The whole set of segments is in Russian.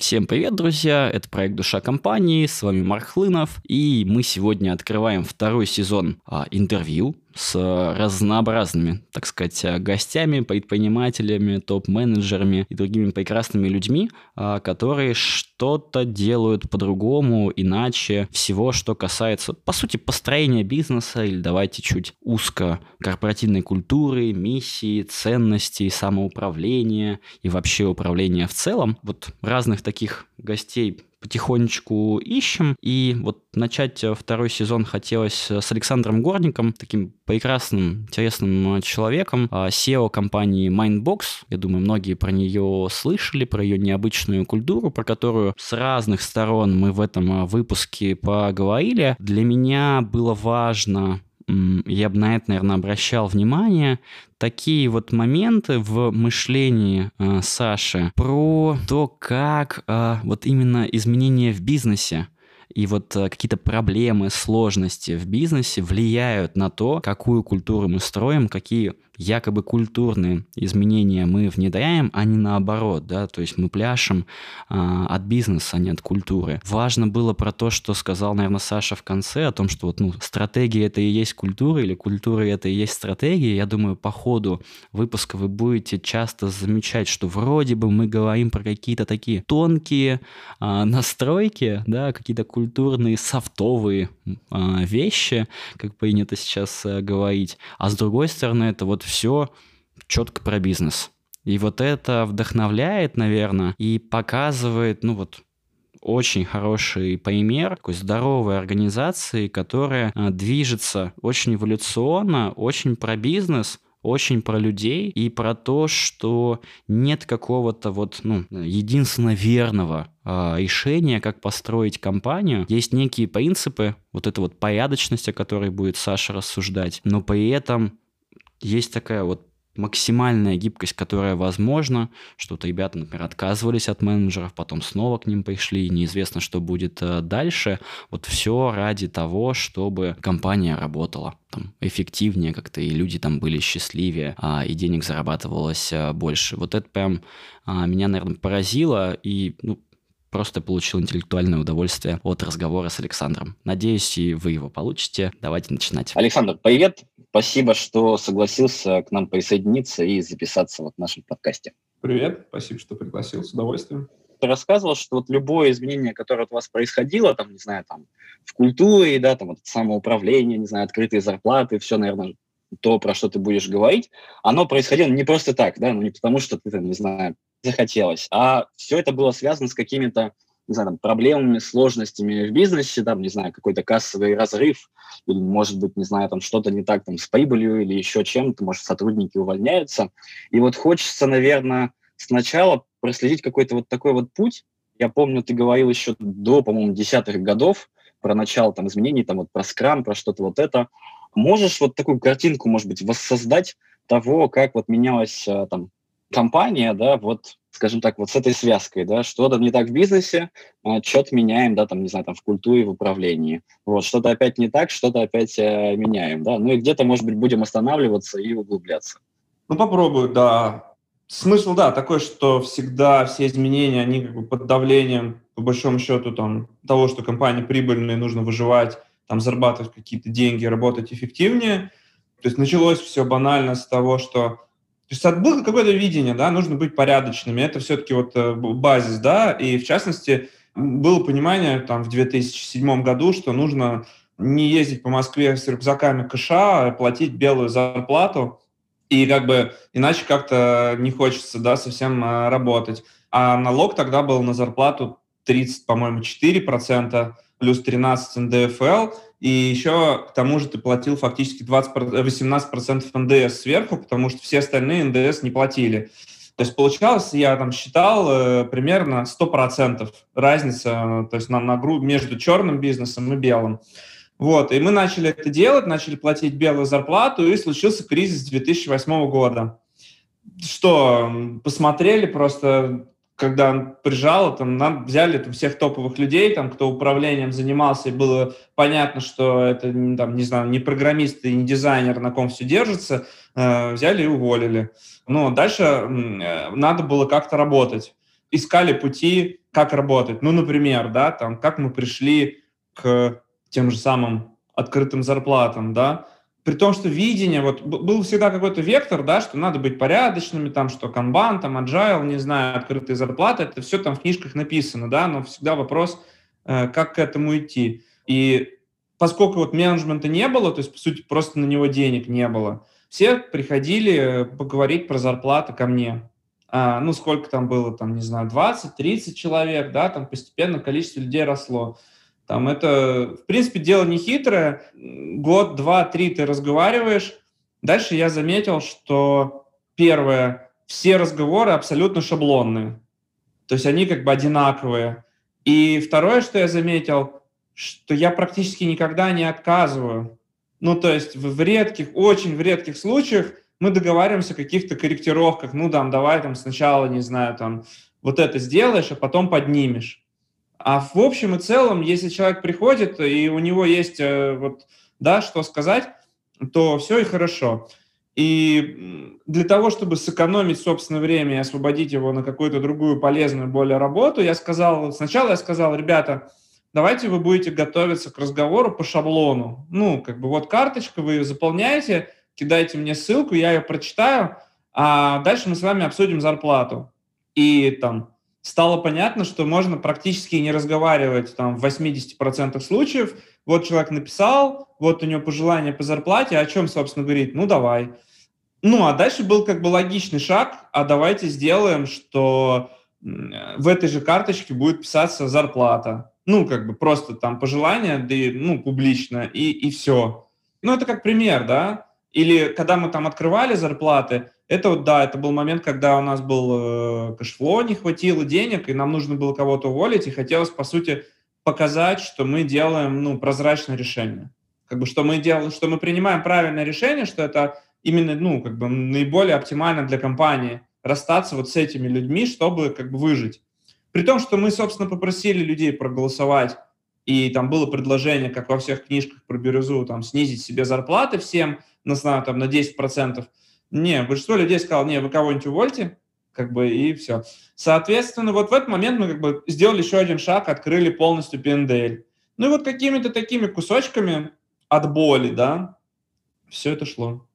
Всем привет, друзья! Это проект «Душа компании», с вами Марк Хлынов, и мы сегодня открываем второй сезон а, интервью с разнообразными, так сказать, гостями, предпринимателями, топ-менеджерами и другими прекрасными людьми, а, которые что-то делают по-другому, иначе всего, что касается, по сути, построения бизнеса или давайте чуть узко корпоративной культуры, миссии, ценностей, самоуправления и вообще управления в целом. Вот разных таких гостей потихонечку ищем. И вот начать э, второй сезон хотелось э, с Александром Горником, таким прекрасным, интересным э, человеком, SEO компании Mindbox. Я думаю, многие про нее слышали, про ее необычную культуру, про которую с разных сторон мы в этом выпуске поговорили. Для меня было важно я бы на это, наверное, обращал внимание, такие вот моменты в мышлении э, Саши про то, как э, вот именно изменения в бизнесе и вот э, какие-то проблемы, сложности в бизнесе влияют на то, какую культуру мы строим, какие якобы культурные изменения мы внедряем, а не наоборот, да, то есть мы пляшем а, от бизнеса, а не от культуры. Важно было про то, что сказал, наверное, Саша в конце, о том, что вот, ну, стратегия это и есть культура, или культура это и есть стратегия. Я думаю, по ходу выпуска вы будете часто замечать, что вроде бы мы говорим про какие-то такие тонкие а, настройки, да, какие-то культурные софтовые а, вещи, как принято сейчас а, говорить, а с другой стороны это вот все четко про бизнес. И вот это вдохновляет, наверное, и показывает, ну вот, очень хороший пример такой здоровой организации, которая а, движется очень эволюционно, очень про бизнес, очень про людей и про то, что нет какого-то вот, ну, единственно верного э, решения, как построить компанию. Есть некие принципы, вот эта вот порядочность, о которой будет Саша рассуждать, но при этом есть такая вот максимальная гибкость, которая возможна. Что-то ребята, например, отказывались от менеджеров, потом снова к ним пришли, неизвестно, что будет э, дальше. Вот все ради того, чтобы компания работала там, эффективнее как-то, и люди там были счастливее, а, и денег зарабатывалось а, больше. Вот это прям а, меня, наверное, поразило, и ну, просто получил интеллектуальное удовольствие от разговора с Александром. Надеюсь, и вы его получите. Давайте начинать. Александр, привет. Спасибо, что согласился к нам присоединиться и записаться вот в нашем подкасте. Привет, спасибо, что пригласил, с удовольствием. Ты рассказывал, что вот любое изменение, которое у вас происходило, там, не знаю, там, в культуре, да, там, вот самоуправление, не знаю, открытые зарплаты, все, наверное, то, про что ты будешь говорить, оно происходило не просто так, да, ну не потому, что ты, там, не знаю, захотелось, а все это было связано с какими-то не знаю, там, проблемами, сложностями в бизнесе, там, не знаю, какой-то кассовый разрыв, или, может быть, не знаю, там что-то не так там с прибылью или еще чем-то, может, сотрудники увольняются. И вот хочется, наверное, сначала проследить какой-то вот такой вот путь. Я помню, ты говорил еще до, по-моему, десятых годов про начало там изменений, там вот про скрам, про что-то вот это. Можешь вот такую картинку, может быть, воссоздать того, как вот менялась а, там компания, да, вот скажем так, вот с этой связкой, да, что-то не так в бизнесе, а, что-то меняем, да, там, не знаю, там, в культуре, в управлении. Вот, что-то опять не так, что-то опять э, меняем, да. Ну и где-то, может быть, будем останавливаться и углубляться. Ну, попробую, да. Смысл, да, такой, что всегда все изменения, они как бы под давлением, по большому счету, там, того, что компания прибыльная, нужно выживать, там, зарабатывать какие-то деньги, работать эффективнее. То есть началось все банально с того, что то есть было какое-то видение, да, нужно быть порядочными, это все-таки вот э, базис, да, и в частности было понимание там в 2007 году, что нужно не ездить по Москве с рюкзаками кэша, а платить белую зарплату, и как бы иначе как-то не хочется, да, совсем э, работать. А налог тогда был на зарплату 30, по-моему, 4%, плюс 13 НДФЛ, и еще к тому же ты платил фактически 20, 18% НДС сверху, потому что все остальные НДС не платили. То есть получалось, я там считал, э, примерно 100% разница то есть на, на между черным бизнесом и белым. Вот, и мы начали это делать, начали платить белую зарплату, и случился кризис 2008 года. Что, посмотрели просто когда он прижал, там, нам взяли там, всех топовых людей, там, кто управлением занимался, и было понятно, что это, там, не знаю, не программист и не дизайнер, на ком все держится, э, взяли и уволили. Ну, дальше э, надо было как-то работать. искали пути, как работать. Ну, например, да, там, как мы пришли к тем же самым открытым зарплатам, да, при том, что видение, вот был всегда какой-то вектор, да, что надо быть порядочными, там, что канбан, там, agile, не знаю, открытые зарплаты, это все там в книжках написано, да, но всегда вопрос, э, как к этому идти. И поскольку вот менеджмента не было, то есть, по сути, просто на него денег не было, все приходили э, поговорить про зарплаты ко мне. А, ну, сколько там было, там, не знаю, 20-30 человек, да, там постепенно количество людей росло. Там это, в принципе, дело не хитрое. Год, два, три ты разговариваешь. Дальше я заметил, что первое, все разговоры абсолютно шаблонные. То есть они как бы одинаковые. И второе, что я заметил, что я практически никогда не отказываю. Ну, то есть в, редких, очень в редких случаях мы договариваемся о каких-то корректировках. Ну, там, давай там сначала, не знаю, там, вот это сделаешь, а потом поднимешь. А в общем и целом, если человек приходит, и у него есть э, вот, да, что сказать, то все и хорошо. И для того, чтобы сэкономить собственное время и освободить его на какую-то другую полезную более работу, я сказал, сначала я сказал, ребята, давайте вы будете готовиться к разговору по шаблону. Ну, как бы вот карточка, вы ее заполняете, кидайте мне ссылку, я ее прочитаю, а дальше мы с вами обсудим зарплату. И там стало понятно, что можно практически не разговаривать там, в 80% случаев. Вот человек написал, вот у него пожелание по зарплате, о чем, собственно, говорит, ну давай. Ну, а дальше был как бы логичный шаг, а давайте сделаем, что в этой же карточке будет писаться зарплата. Ну, как бы просто там пожелание, да и, ну, публично, и, и все. Ну, это как пример, да? Или когда мы там открывали зарплаты, это вот, да, это был момент, когда у нас был э, кэшфло, не хватило денег, и нам нужно было кого-то уволить, и хотелось, по сути, показать, что мы делаем, ну, прозрачное решение. Как бы, что мы делаем, что мы принимаем правильное решение, что это именно, ну, как бы наиболее оптимально для компании расстаться вот с этими людьми, чтобы как бы выжить. При том, что мы, собственно, попросили людей проголосовать, и там было предложение, как во всех книжках про бирюзу, там, снизить себе зарплаты всем, на, знаю, там, на 10%, не, большинство людей сказало, не, вы кого-нибудь увольте, как бы, и все. Соответственно, вот в этот момент мы как бы сделали еще один шаг, открыли полностью PNDL. Ну и вот какими-то такими кусочками от боли, да, все это шло.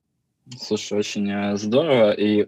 Слушай, очень э, здорово, и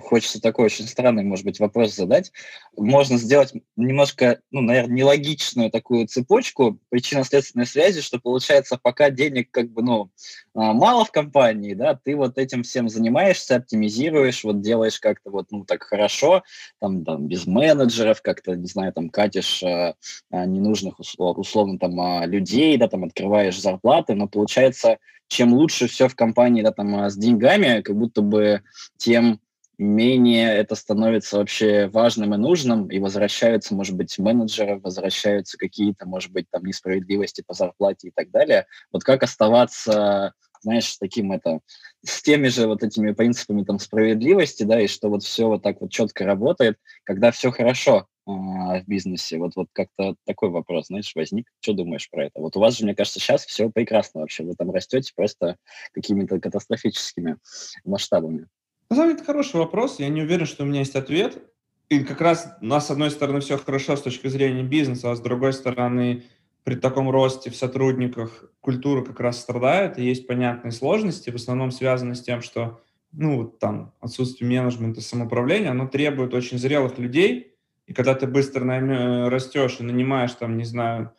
хочется такой очень странный, может быть, вопрос задать. Можно сделать немножко, ну, наверное, нелогичную такую цепочку причинно-следственной связи, что получается, пока денег как бы, ну, а, мало в компании, да, ты вот этим всем занимаешься, оптимизируешь, вот делаешь как-то вот, ну, так хорошо, там, там без менеджеров, как-то, не знаю, там, катишь а, а ненужных, условно, там, людей, да, там, открываешь зарплаты, но получается, чем лучше все в компании, да, там, с деньгами, как будто бы тем менее это становится вообще важным и нужным, и возвращаются, может быть, менеджеры, возвращаются какие-то, может быть, там несправедливости по зарплате и так далее. Вот как оставаться, знаешь, таким это, с теми же вот этими принципами там справедливости, да, и что вот все вот так вот четко работает, когда все хорошо э, в бизнесе. Вот, вот как-то такой вопрос, знаешь, возник. Что думаешь про это? Вот у вас же, мне кажется, сейчас все прекрасно вообще. Вы там растете просто какими-то катастрофическими масштабами. На самом деле, это хороший вопрос. Я не уверен, что у меня есть ответ. И как раз у нас, с одной стороны, все хорошо с точки зрения бизнеса, а с другой стороны, при таком росте в сотрудниках культура как раз страдает, и есть понятные сложности, в основном связаны с тем, что ну, вот там отсутствие менеджмента, самоуправления, оно требует очень зрелых людей, и когда ты быстро найм... растешь и нанимаешь, там, не знаю,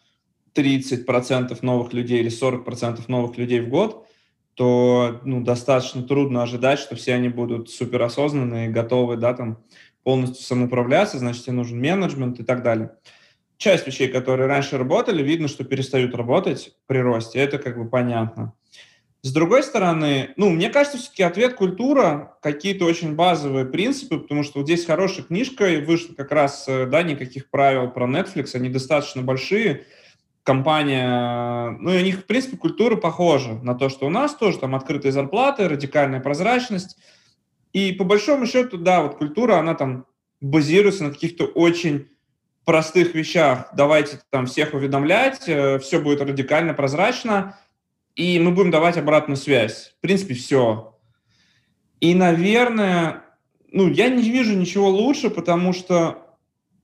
30% новых людей или 40% новых людей в год, то ну, достаточно трудно ожидать, что все они будут суперосознанные, готовы, да, там, полностью самоуправляться, значит, тебе нужен менеджмент и так далее. Часть вещей, которые раньше работали, видно, что перестают работать при росте, это как бы понятно. С другой стороны, ну, мне кажется, все-таки ответ культура, какие-то очень базовые принципы, потому что вот здесь хорошая книжка, и вышла как раз, э, да, никаких правил про Netflix, они достаточно большие, компания, ну, и у них, в принципе, культура похожа на то, что у нас тоже там открытые зарплаты, радикальная прозрачность. И по большому счету, да, вот культура, она там базируется на каких-то очень простых вещах. Давайте там всех уведомлять, э, все будет радикально прозрачно, и мы будем давать обратную связь. В принципе, все. И, наверное, ну, я не вижу ничего лучше, потому что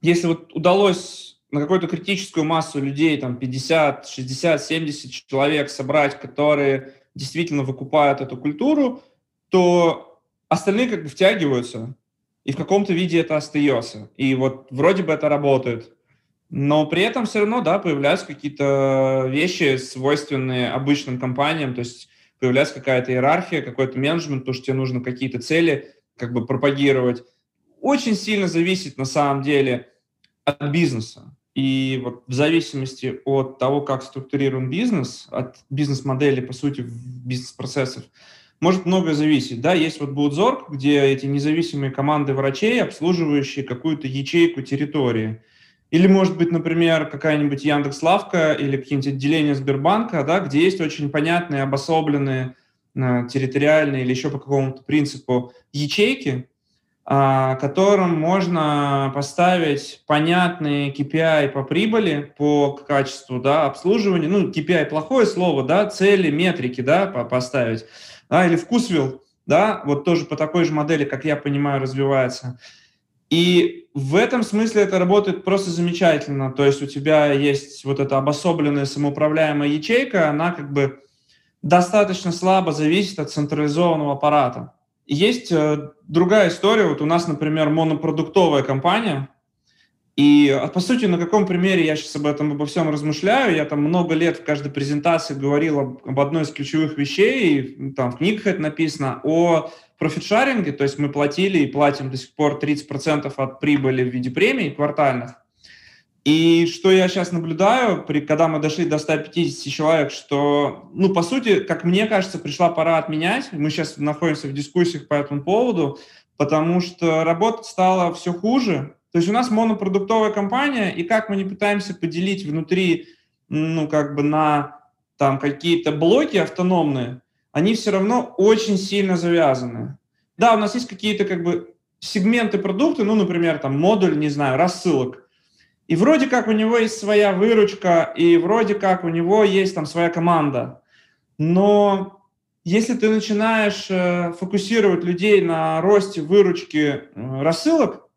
если вот удалось на какую-то критическую массу людей, там 50, 60, 70 человек собрать, которые действительно выкупают эту культуру, то остальные как бы втягиваются, и в каком-то виде это остается. И вот вроде бы это работает. Но при этом все равно, да, появляются какие-то вещи, свойственные обычным компаниям, то есть появляется какая-то иерархия, какой-то менеджмент, потому что тебе нужно какие-то цели как бы пропагировать. Очень сильно зависит на самом деле от бизнеса. И вот в зависимости от того, как структурирован бизнес, от бизнес-модели, по сути, бизнес-процессов, может многое зависеть. Да, есть вот Будзорг, где эти независимые команды врачей, обслуживающие какую-то ячейку территории. Или, может быть, например, какая-нибудь Яндекс.Лавка или какие-нибудь отделения Сбербанка, да, где есть очень понятные, обособленные э, территориальные или еще по какому-то принципу ячейки, которым можно поставить понятные KPI по прибыли, по качеству да, обслуживания. Ну, KPI плохое слово, да, цели, метрики да, поставить да, или вкусвилл, да, вот тоже по такой же модели, как я понимаю, развивается. И в этом смысле это работает просто замечательно. То есть у тебя есть вот эта обособленная самоуправляемая ячейка, она как бы достаточно слабо зависит от централизованного аппарата. Есть э, другая история. Вот у нас, например, монопродуктовая компания, и, а, по сути, на каком примере я сейчас об этом обо всем размышляю? Я там много лет в каждой презентации говорил об, об одной из ключевых вещей, там в книгах это написано, о профит-шаринге, то есть мы платили и платим до сих пор 30% от прибыли в виде премий квартальных. И что я сейчас наблюдаю, при, когда мы дошли до 150 человек, что, ну, по сути, как мне кажется, пришла пора отменять. Мы сейчас находимся в дискуссиях по этому поводу, потому что работать стало все хуже, то есть у нас монопродуктовая компания, и как мы не пытаемся поделить внутри, ну, как бы на там какие-то блоки автономные, они все равно очень сильно завязаны. Да, у нас есть какие-то как бы сегменты продукта, ну, например, там модуль, не знаю, рассылок. И вроде как у него есть своя выручка, и вроде как у него есть там своя команда. Но если ты начинаешь э, фокусировать людей на росте выручки э, рассылок,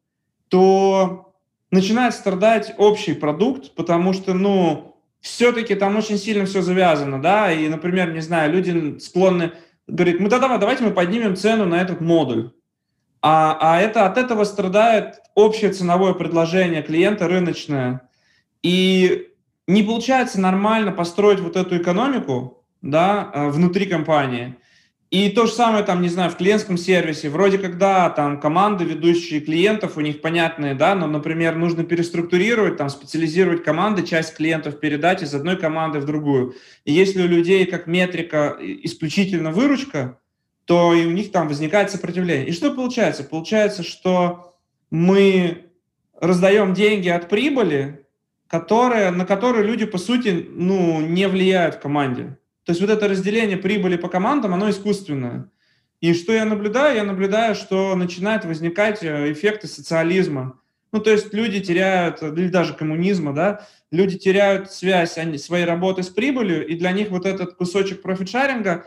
то начинает страдать общий продукт, потому что, ну, все-таки там очень сильно все завязано, да, и, например, не знаю, люди склонны говорить, ну да, давай, давайте мы поднимем цену на этот модуль. А, а это от этого страдает общее ценовое предложение клиента рыночное. И не получается нормально построить вот эту экономику да, э, внутри компании – и то же самое, там, не знаю, в клиентском сервисе. Вроде когда там команды, ведущие клиентов, у них понятные, да, но, например, нужно переструктурировать, там, специализировать команды, часть клиентов передать из одной команды в другую. И если у людей как метрика исключительно выручка, то и у них там возникает сопротивление. И что получается? Получается, что мы раздаем деньги от прибыли, которые, на которые люди, по сути, ну, не влияют в команде. То есть вот это разделение прибыли по командам, оно искусственное. И что я наблюдаю? Я наблюдаю, что начинают возникать э, эффекты социализма. Ну, то есть люди теряют, или даже коммунизма, да, люди теряют связь они, своей работы с прибылью, и для них вот этот кусочек профит-шаринга,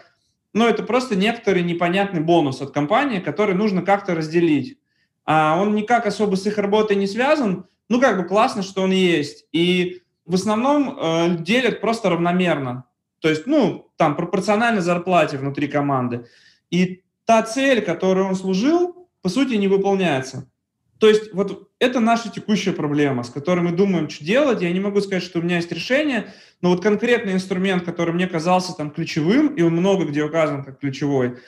ну, это просто некоторый непонятный бонус от компании, который нужно как-то разделить. А он никак особо с их работой не связан, ну, как бы классно, что он есть. И в основном э, делят просто равномерно. То есть, ну, там пропорционально зарплате внутри команды. И та цель, которой он служил, по сути, не выполняется. То есть вот это наша текущая проблема, с которой мы думаем, что делать. Я не могу сказать, что у меня есть решение, но вот конкретный инструмент, который мне казался там ключевым, и он много где указан как ключевой,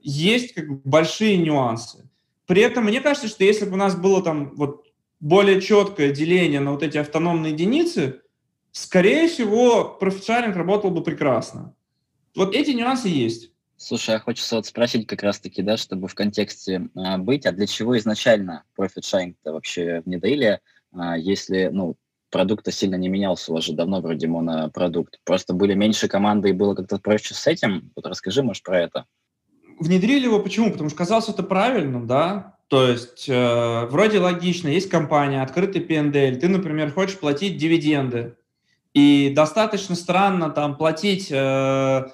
есть как бы большие нюансы. При этом мне кажется, что если бы у нас было там вот более четкое деление на вот эти автономные единицы, скорее всего, профишаринг работал бы прекрасно. Вот эти нюансы есть. Слушай, а хочется вот спросить как раз-таки, да, чтобы в контексте а, быть, а для чего изначально профит-шаринг-то вообще внедрили, а, если, ну, продукт сильно не менялся, у вас же давно вроде монопродукт, просто были меньше команды и было как-то проще с этим? Вот расскажи, может, про это. Внедрили его почему? Потому что казалось это правильным, да, то есть э, вроде логично, есть компания, открытый PNDL, ты, например, хочешь платить дивиденды, и достаточно странно там платить э,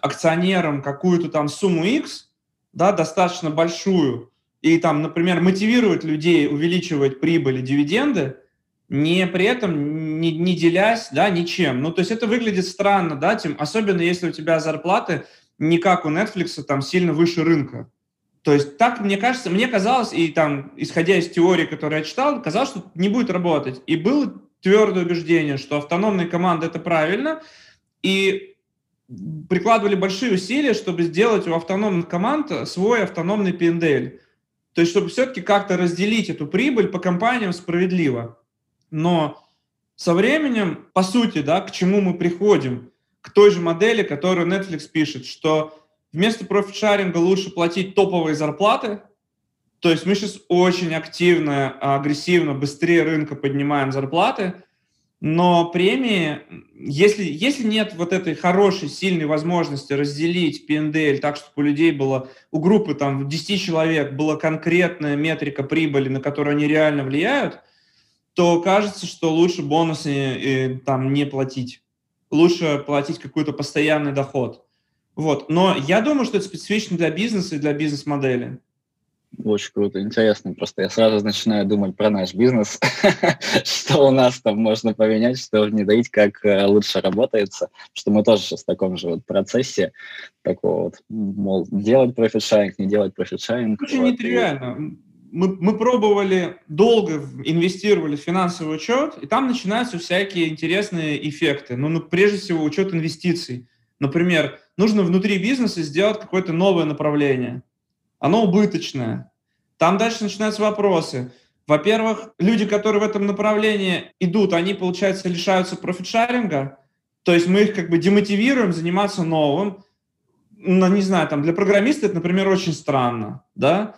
акционерам какую-то там сумму X, да, достаточно большую, и там, например, мотивировать людей увеличивать прибыль и дивиденды, не при этом не, не делясь да, ничем. Ну, то есть это выглядит странно, да, тем, особенно если у тебя зарплаты не как у Netflix, там сильно выше рынка. То есть так, мне кажется, мне казалось, и там, исходя из теории, которую я читал, казалось, что не будет работать. И было твердое убеждение, что автономные команды – это правильно, и прикладывали большие усилия, чтобы сделать у автономных команд свой автономный PNDL. То есть, чтобы все-таки как-то разделить эту прибыль по компаниям справедливо. Но со временем, по сути, да, к чему мы приходим? К той же модели, которую Netflix пишет, что вместо профит-шаринга лучше платить топовые зарплаты. То есть мы сейчас очень активно, агрессивно, быстрее рынка поднимаем зарплаты, но премии, если, если нет вот этой хорошей, сильной возможности разделить PNDL так, чтобы у людей было, у группы там 10 человек была конкретная метрика прибыли, на которую они реально влияют, то кажется, что лучше бонусы э, там не платить. Лучше платить какой-то постоянный доход. Вот. Но я думаю, что это специфично для бизнеса и для бизнес-модели. Очень круто, интересно. Просто я сразу начинаю думать про наш бизнес, что у нас там можно поменять, что внедрить, как э, лучше работается, что мы тоже сейчас в таком же вот процессе, такого вот, мол, делать профит-шаринг, не делать профит-шаринг. Очень вот, нетривиально мы, мы пробовали, долго инвестировали в финансовый учет, и там начинаются всякие интересные эффекты. Ну, ну, прежде всего, учет инвестиций. Например, нужно внутри бизнеса сделать какое-то новое направление. Оно убыточное. Там дальше начинаются вопросы. Во-первых, люди, которые в этом направлении идут, они, получается, лишаются профит-шаринга, то есть мы их как бы демотивируем заниматься новым. Ну, не знаю, там для программиста это, например, очень странно, да,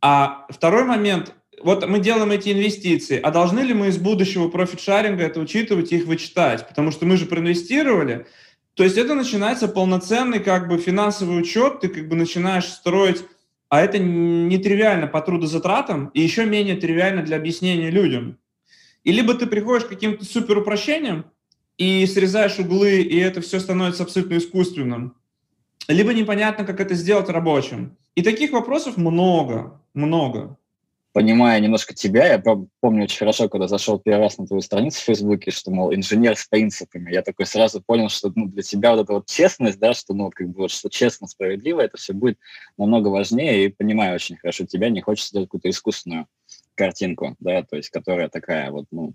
а второй момент, вот мы делаем эти инвестиции, а должны ли мы из будущего профит-шаринга это учитывать и их вычитать? Потому что мы же проинвестировали. То есть это начинается полноценный как бы финансовый учет, ты как бы начинаешь строить, а это нетривиально по трудозатратам и еще менее тривиально для объяснения людям. И либо ты приходишь к каким-то супер упрощениям и срезаешь углы, и это все становится абсолютно искусственным, либо непонятно, как это сделать рабочим. И таких вопросов много, много. Понимая немножко тебя, я помню очень хорошо, когда зашел первый раз на твою страницу в Фейсбуке, что, мол, инженер с принципами. Я такой сразу понял, что ну, для тебя вот эта вот честность, да, что, ну, как бы, вот, что честно, справедливо, это все будет намного важнее. И понимаю очень хорошо тебя, не хочется делать какую-то искусственную картинку, да, то есть, которая такая вот, ну,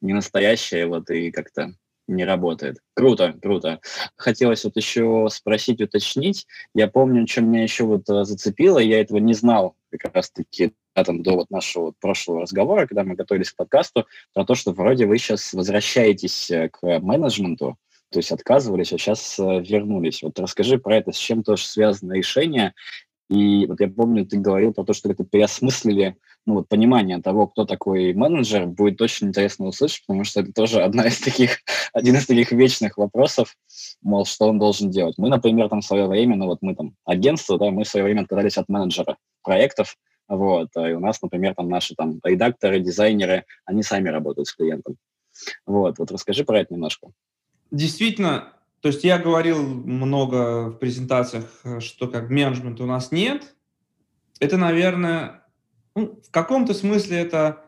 не настоящая, вот, и как-то не работает. Круто, круто. Хотелось вот еще спросить, уточнить. Я помню, что меня еще вот э, зацепило, я этого не знал как раз-таки там, до вот нашего вот прошлого разговора, когда мы готовились к подкасту, про то, что вроде вы сейчас возвращаетесь э, к менеджменту, то есть отказывались, а сейчас э, вернулись. Вот расскажи про это, с чем тоже связано решение, и вот я помню, ты говорил про то, что это переосмыслили ну, вот, понимание того, кто такой менеджер, будет очень интересно услышать, потому что это тоже одна из таких, один из таких вечных вопросов, мол, что он должен делать. Мы, например, там в свое время, ну вот мы там агентство, да, мы в свое время отказались от менеджера проектов, вот, и у нас, например, там наши там редакторы, дизайнеры, они сами работают с клиентом. Вот, вот расскажи про это немножко. Действительно, то есть я говорил много в презентациях, что как менеджмента у нас нет. Это, наверное, ну, в каком-то смысле это,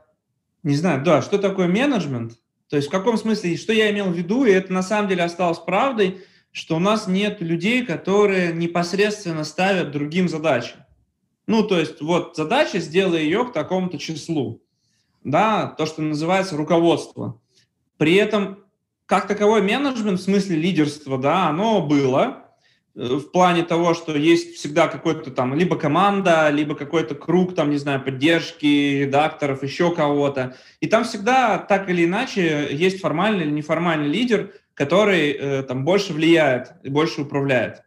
не знаю, да, что такое менеджмент? То есть в каком смысле, что я имел в виду, и это на самом деле осталось правдой, что у нас нет людей, которые непосредственно ставят другим задачи. Ну, то есть вот задача, сделай ее к такому-то числу. Да, то, что называется руководство. При этом как таковой менеджмент, в смысле лидерства, да, оно было э, в плане того, что есть всегда какой-то там либо команда, либо какой-то круг, там, не знаю, поддержки, редакторов, еще кого-то. И там всегда так или иначе есть формальный или неформальный лидер, который э, там больше влияет и больше управляет.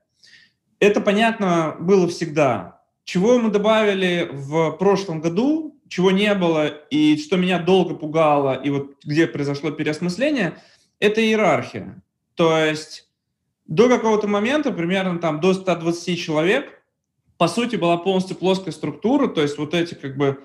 Это, понятно, было всегда. Чего мы добавили в прошлом году, чего не было, и что меня долго пугало, и вот где произошло переосмысление – это иерархия. То есть до какого-то момента, примерно там до 120 человек, по сути, была полностью плоская структура, то есть вот эти как бы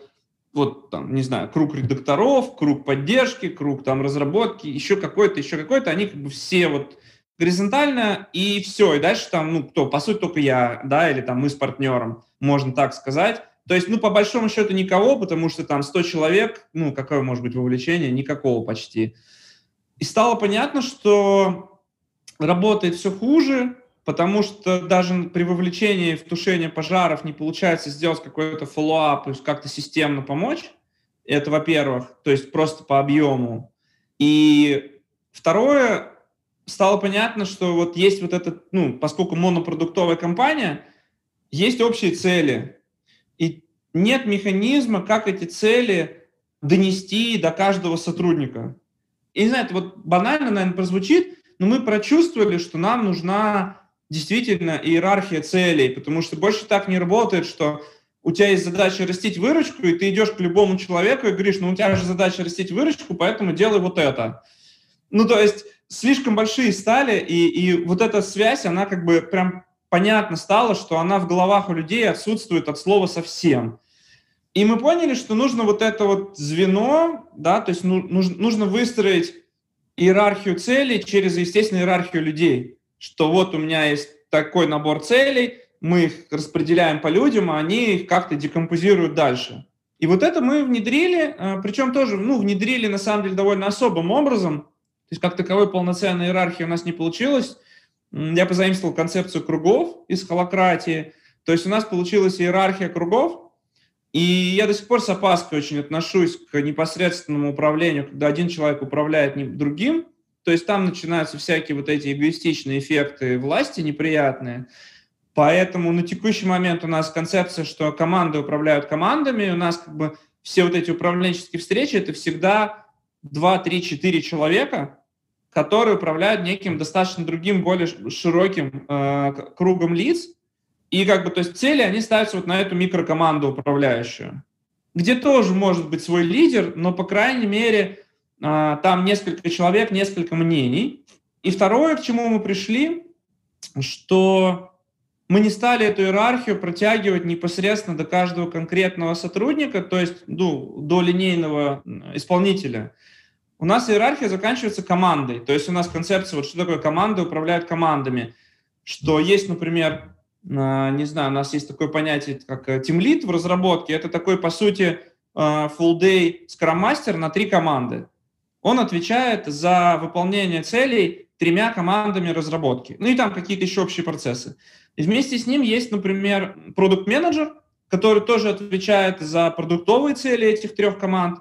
вот там, не знаю, круг редакторов, круг поддержки, круг там разработки, еще какой-то, еще какой-то, они как бы все вот горизонтально, и все, и дальше там, ну, кто, по сути, только я, да, или там мы с партнером, можно так сказать, То есть, ну, по большому счету никого, потому что там 100 человек, ну, какое может быть вовлечение? Никакого почти. И стало понятно, что работает все хуже, потому что даже при вовлечении в тушение пожаров не получается сделать какой-то follow-up, то есть как-то системно помочь. Это, во-первых, то есть просто по объему. И второе, стало понятно, что вот есть вот этот, ну, поскольку монопродуктовая компания, есть общие цели. И нет механизма, как эти цели донести до каждого сотрудника. И, не знаю, это вот банально, наверное, прозвучит, но мы прочувствовали, что нам нужна действительно иерархия целей, потому что больше так не работает, что у тебя есть задача растить выручку, и ты идешь к любому человеку и говоришь, ну у тебя же задача растить выручку, поэтому делай вот это. Ну, то есть слишком большие стали, и, и вот эта связь, она как бы прям понятно стала, что она в головах у людей отсутствует от слова совсем. И мы поняли, что нужно вот это вот звено, да, то есть ну, нужно, нужно выстроить иерархию целей через, естественно, иерархию людей что вот у меня есть такой набор целей, мы их распределяем по людям, а они их как-то декомпозируют дальше. И вот это мы внедрили, э, причем тоже, ну, внедрили на самом деле довольно особым образом, то есть как таковой полноценной иерархии у нас не получилось. Я позаимствовал концепцию кругов из холократии, то есть у нас получилась иерархия кругов, и я до сих пор с опаской очень отношусь к непосредственному управлению, когда один человек управляет другим, то есть там начинаются всякие вот эти эгоистичные эффекты власти неприятные. Поэтому на текущий момент у нас концепция, что команды управляют командами, у нас как бы все вот эти управленческие встречи, это всегда 2, 3, 4 человека, которые управляют неким достаточно другим, более широким э, кругом лиц. И как бы, то есть цели, они ставятся вот на эту микрокоманду управляющую, где тоже может быть свой лидер, но, по крайней мере, а, там несколько человек, несколько мнений. И второе, к чему мы пришли, что мы не стали эту иерархию протягивать непосредственно до каждого конкретного сотрудника, то есть ну, до линейного исполнителя. У нас иерархия заканчивается командой. То есть у нас концепция, вот что такое команда, управляют командами. Что есть, например, а, не знаю, у нас есть такое понятие, как Team Lead в разработке. Это такой, по сути, а, full day Scrum Master на три команды он отвечает за выполнение целей тремя командами разработки. Ну и там какие-то еще общие процессы. И вместе с ним есть, например, продукт-менеджер, который тоже отвечает за продуктовые цели этих трех команд.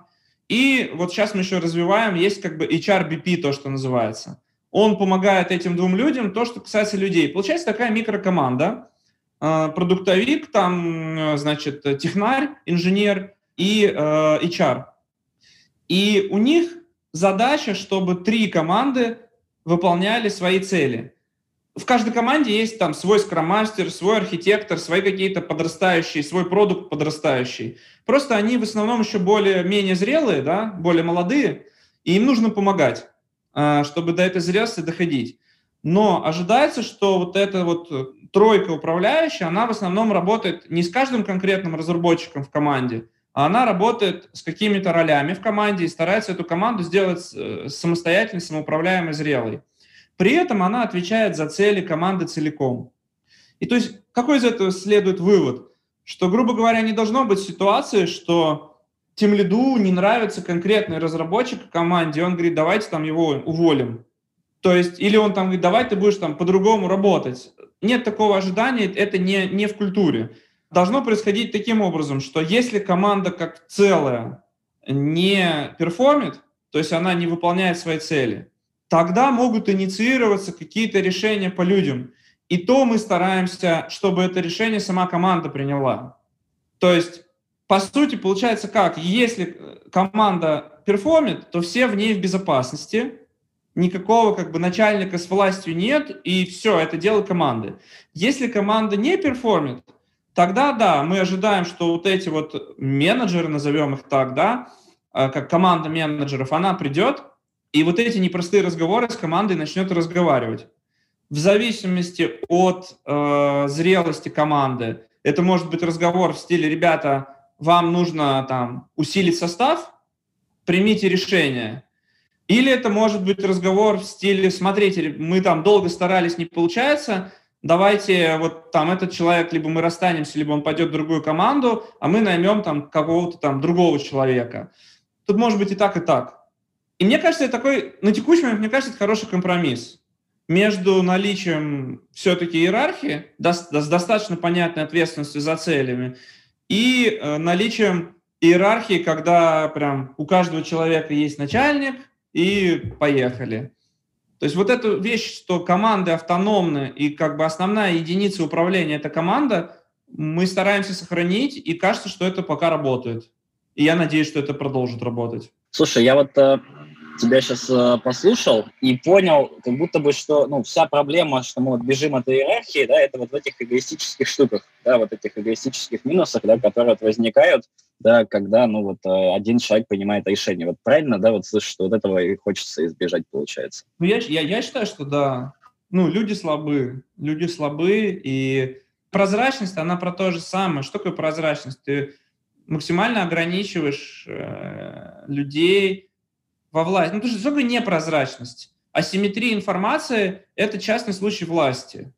И вот сейчас мы еще развиваем, есть как бы HRBP, то, что называется. Он помогает этим двум людям, то, что касается людей. Получается такая микрокоманда, а, продуктовик, там, значит, технарь, инженер и э, HR. И у них задача, чтобы три команды выполняли свои цели. В каждой команде есть там свой скромастер, свой архитектор, свои какие-то подрастающие, свой продукт подрастающий. Просто они в основном еще более-менее зрелые, да, более молодые, и им нужно помогать, а, чтобы до этой зрелости доходить. Но ожидается, что вот эта вот тройка управляющая, она в основном работает не с каждым конкретным разработчиком в команде, а она работает с какими-то ролями в команде и старается эту команду сделать э, самостоятельной, самоуправляемой, зрелой. При этом она отвечает за цели команды целиком. И то есть какой из этого следует вывод? Что, грубо говоря, не должно быть ситуации, что тем лиду не нравится конкретный разработчик команде, он говорит, давайте там его уволим. То есть, или он там говорит, давай ты будешь там по-другому работать. Нет такого ожидания, это не, не в культуре должно происходить таким образом, что если команда как целая не перформит, то есть она не выполняет свои цели, тогда могут инициироваться какие-то решения по людям. И то мы стараемся, чтобы это решение сама команда приняла. То есть, по сути, получается как? Если команда перформит, то все в ней в безопасности, никакого как бы начальника с властью нет, и все, это дело команды. Если команда не перформит, тогда да, мы ожидаем, что вот эти вот менеджеры, назовем их так, да, э, как команда менеджеров, она придет, и вот эти непростые разговоры с командой начнет разговаривать. В зависимости от э, зрелости команды, это может быть разговор в стиле, ребята, вам нужно там усилить состав, примите решение. Или это может быть разговор в стиле, смотрите, мы там долго старались, не получается, давайте вот там этот человек, либо мы расстанемся, либо он пойдет в другую команду, а мы наймем там какого-то там другого человека. Тут может быть и так, и так. И мне кажется, это такой, на текущий момент, мне кажется, это хороший компромисс между наличием все-таки иерархии с достаточно понятной ответственностью за целями и э, наличием иерархии, когда прям у каждого человека есть начальник, и поехали. То есть вот эту вещь, что команды автономны, и как бы основная единица управления – это команда, мы стараемся сохранить, и кажется, что это пока работает. И я надеюсь, что это продолжит работать. Слушай, я вот э, тебя сейчас э, послушал и понял, как будто бы, что ну, вся проблема, что мы вот бежим от иерархии, да, это вот в этих эгоистических штуках, да, вот этих эгоистических минусах, да, которые вот возникают, да, когда, ну, вот э, один человек принимает решение. Вот правильно, да, вот слышишь, что вот этого и хочется избежать, получается? Ну, я, я, я считаю, что да. Ну, люди слабы, люди слабы, и прозрачность, она про то же самое. Что такое прозрачность? Ты максимально ограничиваешь э, людей, во власти. Ну, потому что такое непрозрачность. Асимметрия информации – это частный случай власти.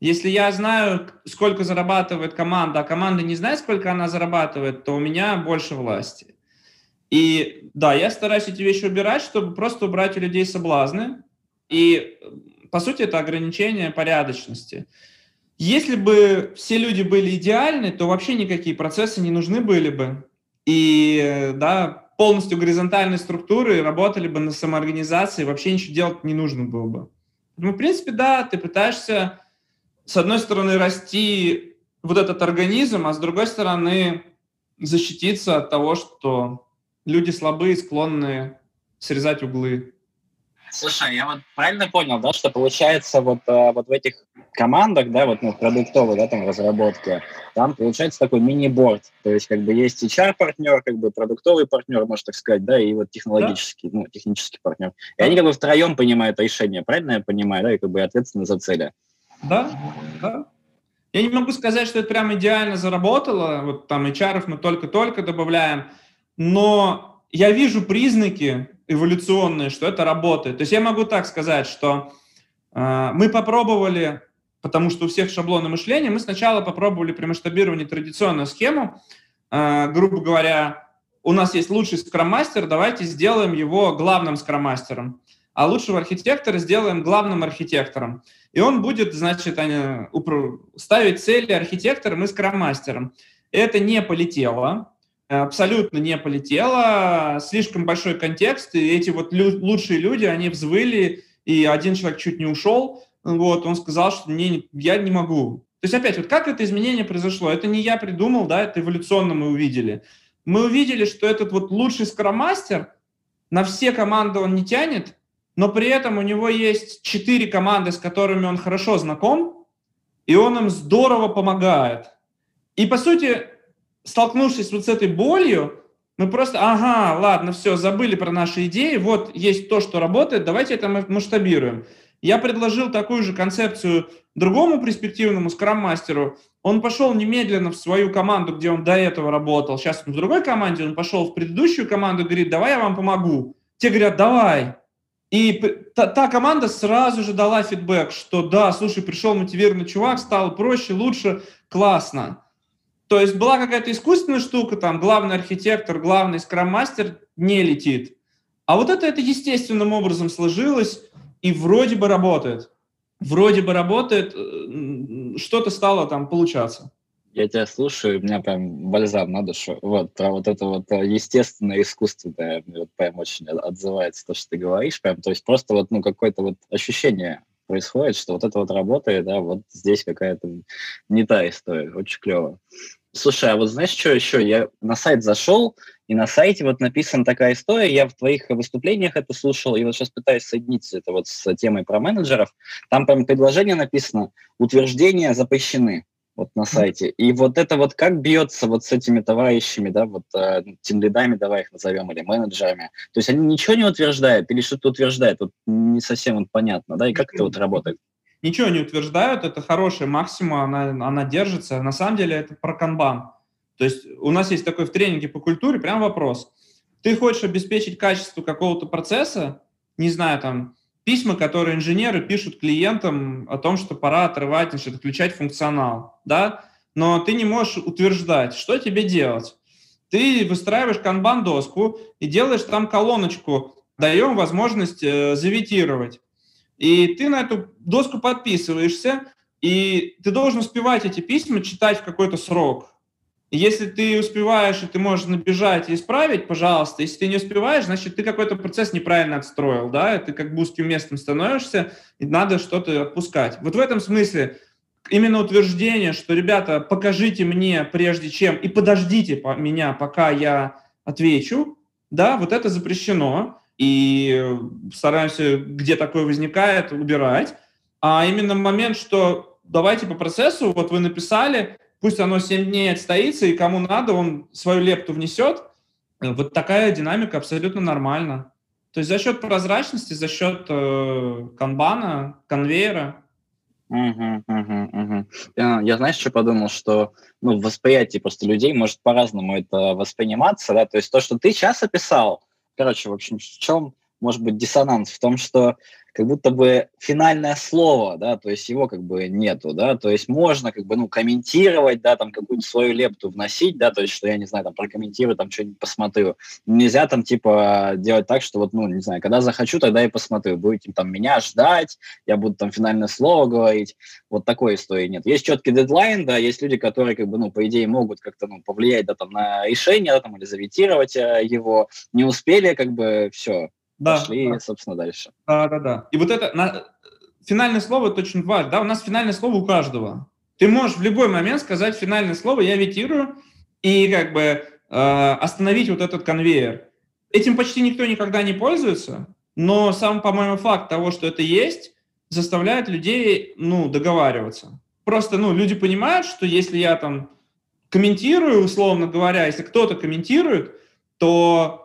Если я знаю, сколько зарабатывает команда, а команда не знает, сколько она зарабатывает, то у меня больше власти. И да, я стараюсь эти вещи убирать, чтобы просто убрать у людей соблазны. И, по сути, это ограничение порядочности. Если бы все люди были идеальны, то вообще никакие процессы не нужны были бы. И, да, полностью горизонтальной структуры, работали бы на самоорганизации, вообще ничего делать не нужно было бы. Ну, в принципе, да, ты пытаешься, с одной стороны, расти вот этот организм, а с другой стороны, защититься от того, что люди слабые, склонны срезать углы. Слушай, я вот правильно понял, да, что получается вот, э, вот в этих командах, да, вот ну, продуктовой, да, там разработки, там получается такой мини-борд, то есть как бы есть HR-партнер, как бы продуктовый партнер, можно так сказать, да, и вот технологический, да. ну, технический партнер. И они как бы втроем понимают решение, правильно я понимаю, да, и как бы ответственны за цели. Да, да. Я не могу сказать, что это прям идеально заработало, вот там HR мы только-только добавляем, но я вижу признаки, эволюционные, что это работает. То есть я могу так сказать, что э, мы попробовали, потому что у всех шаблоны мышления, мы сначала попробовали при масштабировании традиционную схему, э, грубо говоря, у нас есть лучший скрам-мастер, давайте сделаем его главным скрам-мастером, а лучшего архитектора сделаем главным архитектором. И он будет, значит, ставить цели архитектором и скрам-мастером. Это не полетело, абсолютно не полетело, слишком большой контекст, и эти вот лю- лучшие люди, они взвыли, и один человек чуть не ушел, вот, он сказал, что не, я не могу. То есть, опять, вот как это изменение произошло? Это не я придумал, да, это эволюционно мы увидели. Мы увидели, что этот вот лучший скромастер, на все команды он не тянет, но при этом у него есть четыре команды, с которыми он хорошо знаком, и он им здорово помогает. И, по сути, столкнувшись вот с этой болью, мы просто, ага, ладно, все, забыли про наши идеи, вот есть то, что работает, давайте это масштабируем. Я предложил такую же концепцию другому перспективному скрам-мастеру. Он пошел немедленно в свою команду, где он до этого работал. Сейчас он в другой команде, он пошел в предыдущую команду говорит, давай я вам помогу. Те говорят, давай. И та, та команда сразу же дала фидбэк, что да, слушай, пришел мотивированный чувак, стало проще, лучше, классно. То есть была какая-то искусственная штука, там главный архитектор, главный скрам-мастер не летит. А вот это, это естественным образом сложилось и вроде бы работает. Вроде бы работает, э, что-то стало там получаться. Я тебя слушаю, у меня прям бальзам на душу. Вот, про вот это вот э, естественное искусство, да, вот прям очень отзывается то, что ты говоришь. Прям, то есть просто вот, ну, какое-то вот ощущение происходит, что вот это вот работает, да, вот здесь какая-то не та история, очень клево. Слушай, а вот знаешь, что еще? Я на сайт зашел, и на сайте вот написана такая история, я в твоих выступлениях это слушал, и вот сейчас пытаюсь соединить это вот с темой про менеджеров. Там прям предложение написано «Утверждения запрещены» вот на сайте. И вот это вот как бьется вот с этими товарищами, да, вот э, тем лидами, давай их назовем, или менеджерами. То есть они ничего не утверждают или что-то утверждают, вот не совсем вот понятно, да, и как это вот работает? Ничего не утверждают, это хорошая максима, она, она держится. На самом деле это про канбан. То есть у нас есть такой в тренинге по культуре прям вопрос. Ты хочешь обеспечить качество какого-то процесса, не знаю, там, письма, которые инженеры пишут клиентам о том, что пора отрывать, значит, отключать функционал, да, но ты не можешь утверждать, что тебе делать. Ты выстраиваешь канбан-доску и делаешь там колоночку, даем возможность э, завитировать. И ты на эту доску подписываешься, и ты должен успевать эти письма читать в какой-то срок. Если ты успеваешь, и ты можешь набежать и исправить, пожалуйста. Если ты не успеваешь, значит, ты какой-то процесс неправильно отстроил, да, ты как бы узким местом становишься, и надо что-то отпускать. Вот в этом смысле именно утверждение, что, ребята, покажите мне прежде чем, и подождите меня, пока я отвечу, да, вот это запрещено, и стараемся, где такое возникает, убирать. А именно момент, что давайте по процессу, вот вы написали, пусть оно 7 дней отстоится, и кому надо, он свою лепту внесет. Вот такая динамика абсолютно нормальна. То есть за счет прозрачности, за счет э, канбана, конвейера Угу, угу, угу. Я, знаешь, что подумал, что ну, в восприятии просто людей может по-разному это восприниматься, да, то есть то, что ты сейчас описал, короче, в общем, в чем может быть диссонанс? В том, что как будто бы финальное слово, да, то есть его как бы нету, да, то есть можно как бы, ну, комментировать, да, там какую-то свою лепту вносить, да, то есть что я, не знаю, там прокомментирую, там что-нибудь посмотрю. Нельзя там типа делать так, что вот, ну, не знаю, когда захочу, тогда и посмотрю. Будете там меня ждать, я буду там финальное слово говорить. Вот такой истории нет. Есть четкий дедлайн, да, есть люди, которые как бы, ну, по идее могут как-то, ну, повлиять, да, там на решение, да, там, или завитировать э, его. Не успели, как бы, все, да, пошли, да. собственно, дальше. Да, да, да. И вот это на, финальное слово это очень важно. Да, у нас финальное слово у каждого. Ты можешь в любой момент сказать финальное слово, я витирую, и как бы э, остановить вот этот конвейер. Этим почти никто никогда не пользуется, но сам, по-моему, факт того, что это есть, заставляет людей, ну, договариваться. Просто, ну, люди понимают, что если я там комментирую, условно говоря, если кто-то комментирует, то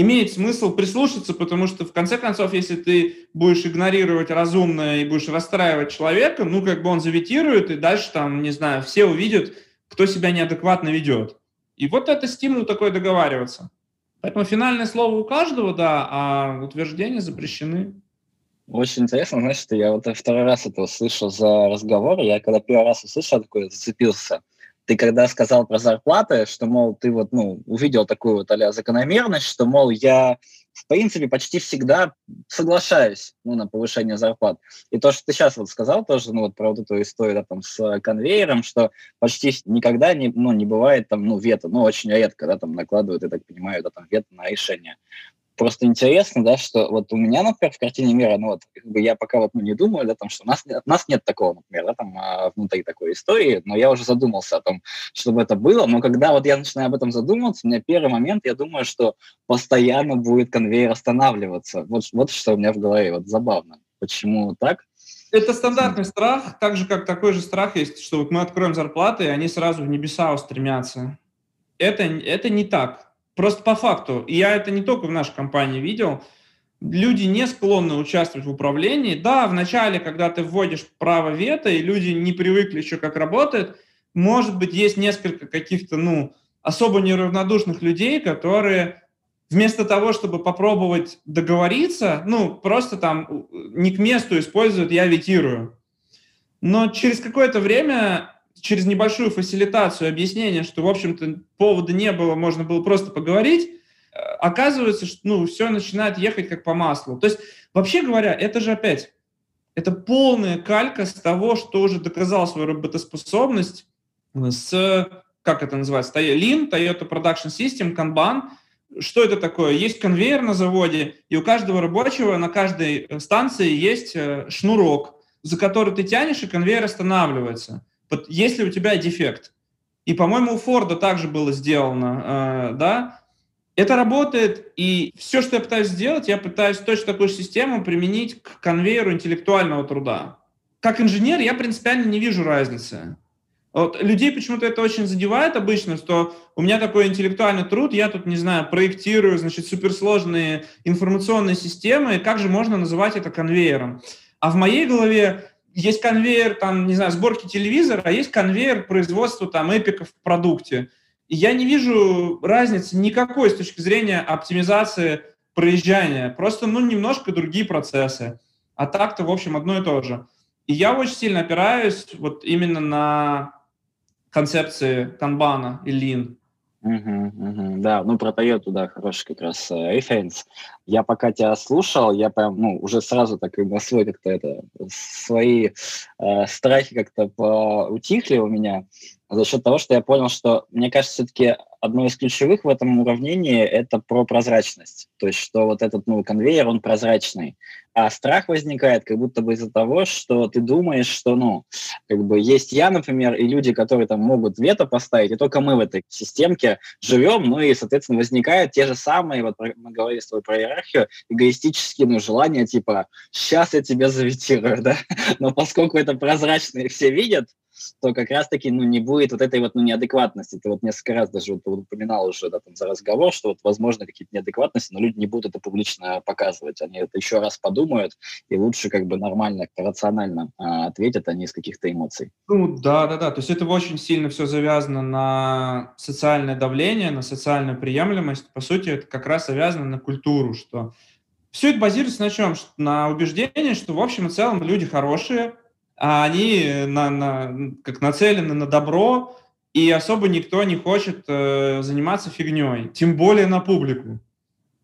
имеет смысл прислушаться, потому что, в конце концов, если ты будешь игнорировать разумное и будешь расстраивать человека, ну, как бы он завитирует, и дальше там, не знаю, все увидят, кто себя неадекватно ведет. И вот это стимул такой договариваться. Поэтому финальное слово у каждого, да, а утверждения запрещены. Очень интересно, знаешь, что я вот второй раз это услышал за разговор. Я когда первый раз услышал, такой зацепился ты когда сказал про зарплаты, что, мол, ты вот, ну, увидел такую вот а закономерность, что, мол, я, в принципе, почти всегда соглашаюсь, ну, на повышение зарплат. И то, что ты сейчас вот сказал тоже, ну, вот про вот эту историю, да, там, с конвейером, что почти никогда не, ну, не бывает там, ну, вето, ну, очень редко, да, там, накладывают, я так понимаю, да, там, вето на решение просто интересно, да, что вот у меня, например, в картине мира, ну вот, как бы я пока вот ну, не думаю, да, там, что у нас, у нас нет такого, например, да, там, а, внутри такой истории, но я уже задумался о том, чтобы это было, но когда вот я начинаю об этом задумываться, у меня первый момент, я думаю, что постоянно будет конвейер останавливаться. Вот, вот что у меня в голове, вот забавно. Почему так? Это стандартный страх, так же, как такой же страх есть, что вот мы откроем зарплаты, и они сразу в небеса устремятся. Это, это не так Просто по факту, я это не только в нашей компании видел, люди не склонны участвовать в управлении. Да, в начале, когда ты вводишь право вето, и люди не привыкли еще, как работает, может быть, есть несколько каких-то, ну, особо неравнодушных людей, которые вместо того, чтобы попробовать договориться, ну, просто там не к месту используют «я ветирую». Но через какое-то время через небольшую фасилитацию, объяснение, что, в общем-то, повода не было, можно было просто поговорить, э, оказывается, что ну, все начинает ехать как по маслу. То есть, вообще говоря, это же опять, это полная калька с того, что уже доказал свою работоспособность с, как это называется, Lean, Toyota Production System, Kanban. Что это такое? Есть конвейер на заводе, и у каждого рабочего на каждой станции есть э, шнурок, за который ты тянешь, и конвейер останавливается. Если у тебя дефект, и, по-моему, у Форда также было сделано, э, да, это работает, и все, что я пытаюсь сделать, я пытаюсь точно такую же систему применить к конвейеру интеллектуального труда. Как инженер я принципиально не вижу разницы. Вот людей почему-то это очень задевает обычно, что у меня такой интеллектуальный труд, я тут, не знаю, проектирую, значит, суперсложные информационные системы, как же можно называть это конвейером? А в моей голове есть конвейер, там, не знаю, сборки телевизора, а есть конвейер производства там эпиков в продукте. И я не вижу разницы никакой с точки зрения оптимизации проезжания. Просто, ну, немножко другие процессы. а так-то, в общем, одно и то же. И я очень сильно опираюсь вот именно на концепции канбана и лин. Угу, угу, да, ну про Toyota, да, хороший как раз э. Я пока тебя слушал, я прям, ну, уже сразу так и на свой как-то это, свои э, страхи как-то утихли у меня за счет того, что я понял, что, мне кажется, все-таки одно из ключевых в этом уравнении – это про прозрачность. То есть, что вот этот ну, конвейер, он прозрачный. А страх возникает как будто бы из-за того, что ты думаешь, что, ну, как бы есть я, например, и люди, которые там могут вето поставить, и только мы в этой системке живем, ну и, соответственно, возникают те же самые, вот мы говорили с тобой про иерархию, эгоистические, ну, желания, типа, сейчас я тебя заветирую, да, но поскольку это прозрачно и все видят, то как раз-таки ну, не будет вот этой вот ну, неадекватности. Ты вот несколько раз даже вот, упоминал уже да, там, за разговор, что вот возможно какие-то неадекватности, но люди не будут это публично показывать. Они это еще раз подумают и лучше как бы нормально, рационально а, ответят, а не из каких-то эмоций. Ну да, да, да. То есть это очень сильно все завязано на социальное давление, на социальную приемлемость. По сути, это как раз завязано на культуру, что все это базируется на чем? На убеждении, что в общем и целом люди хорошие, а они на, на, как нацелены на добро, и особо никто не хочет э, заниматься фигней, тем более на публику.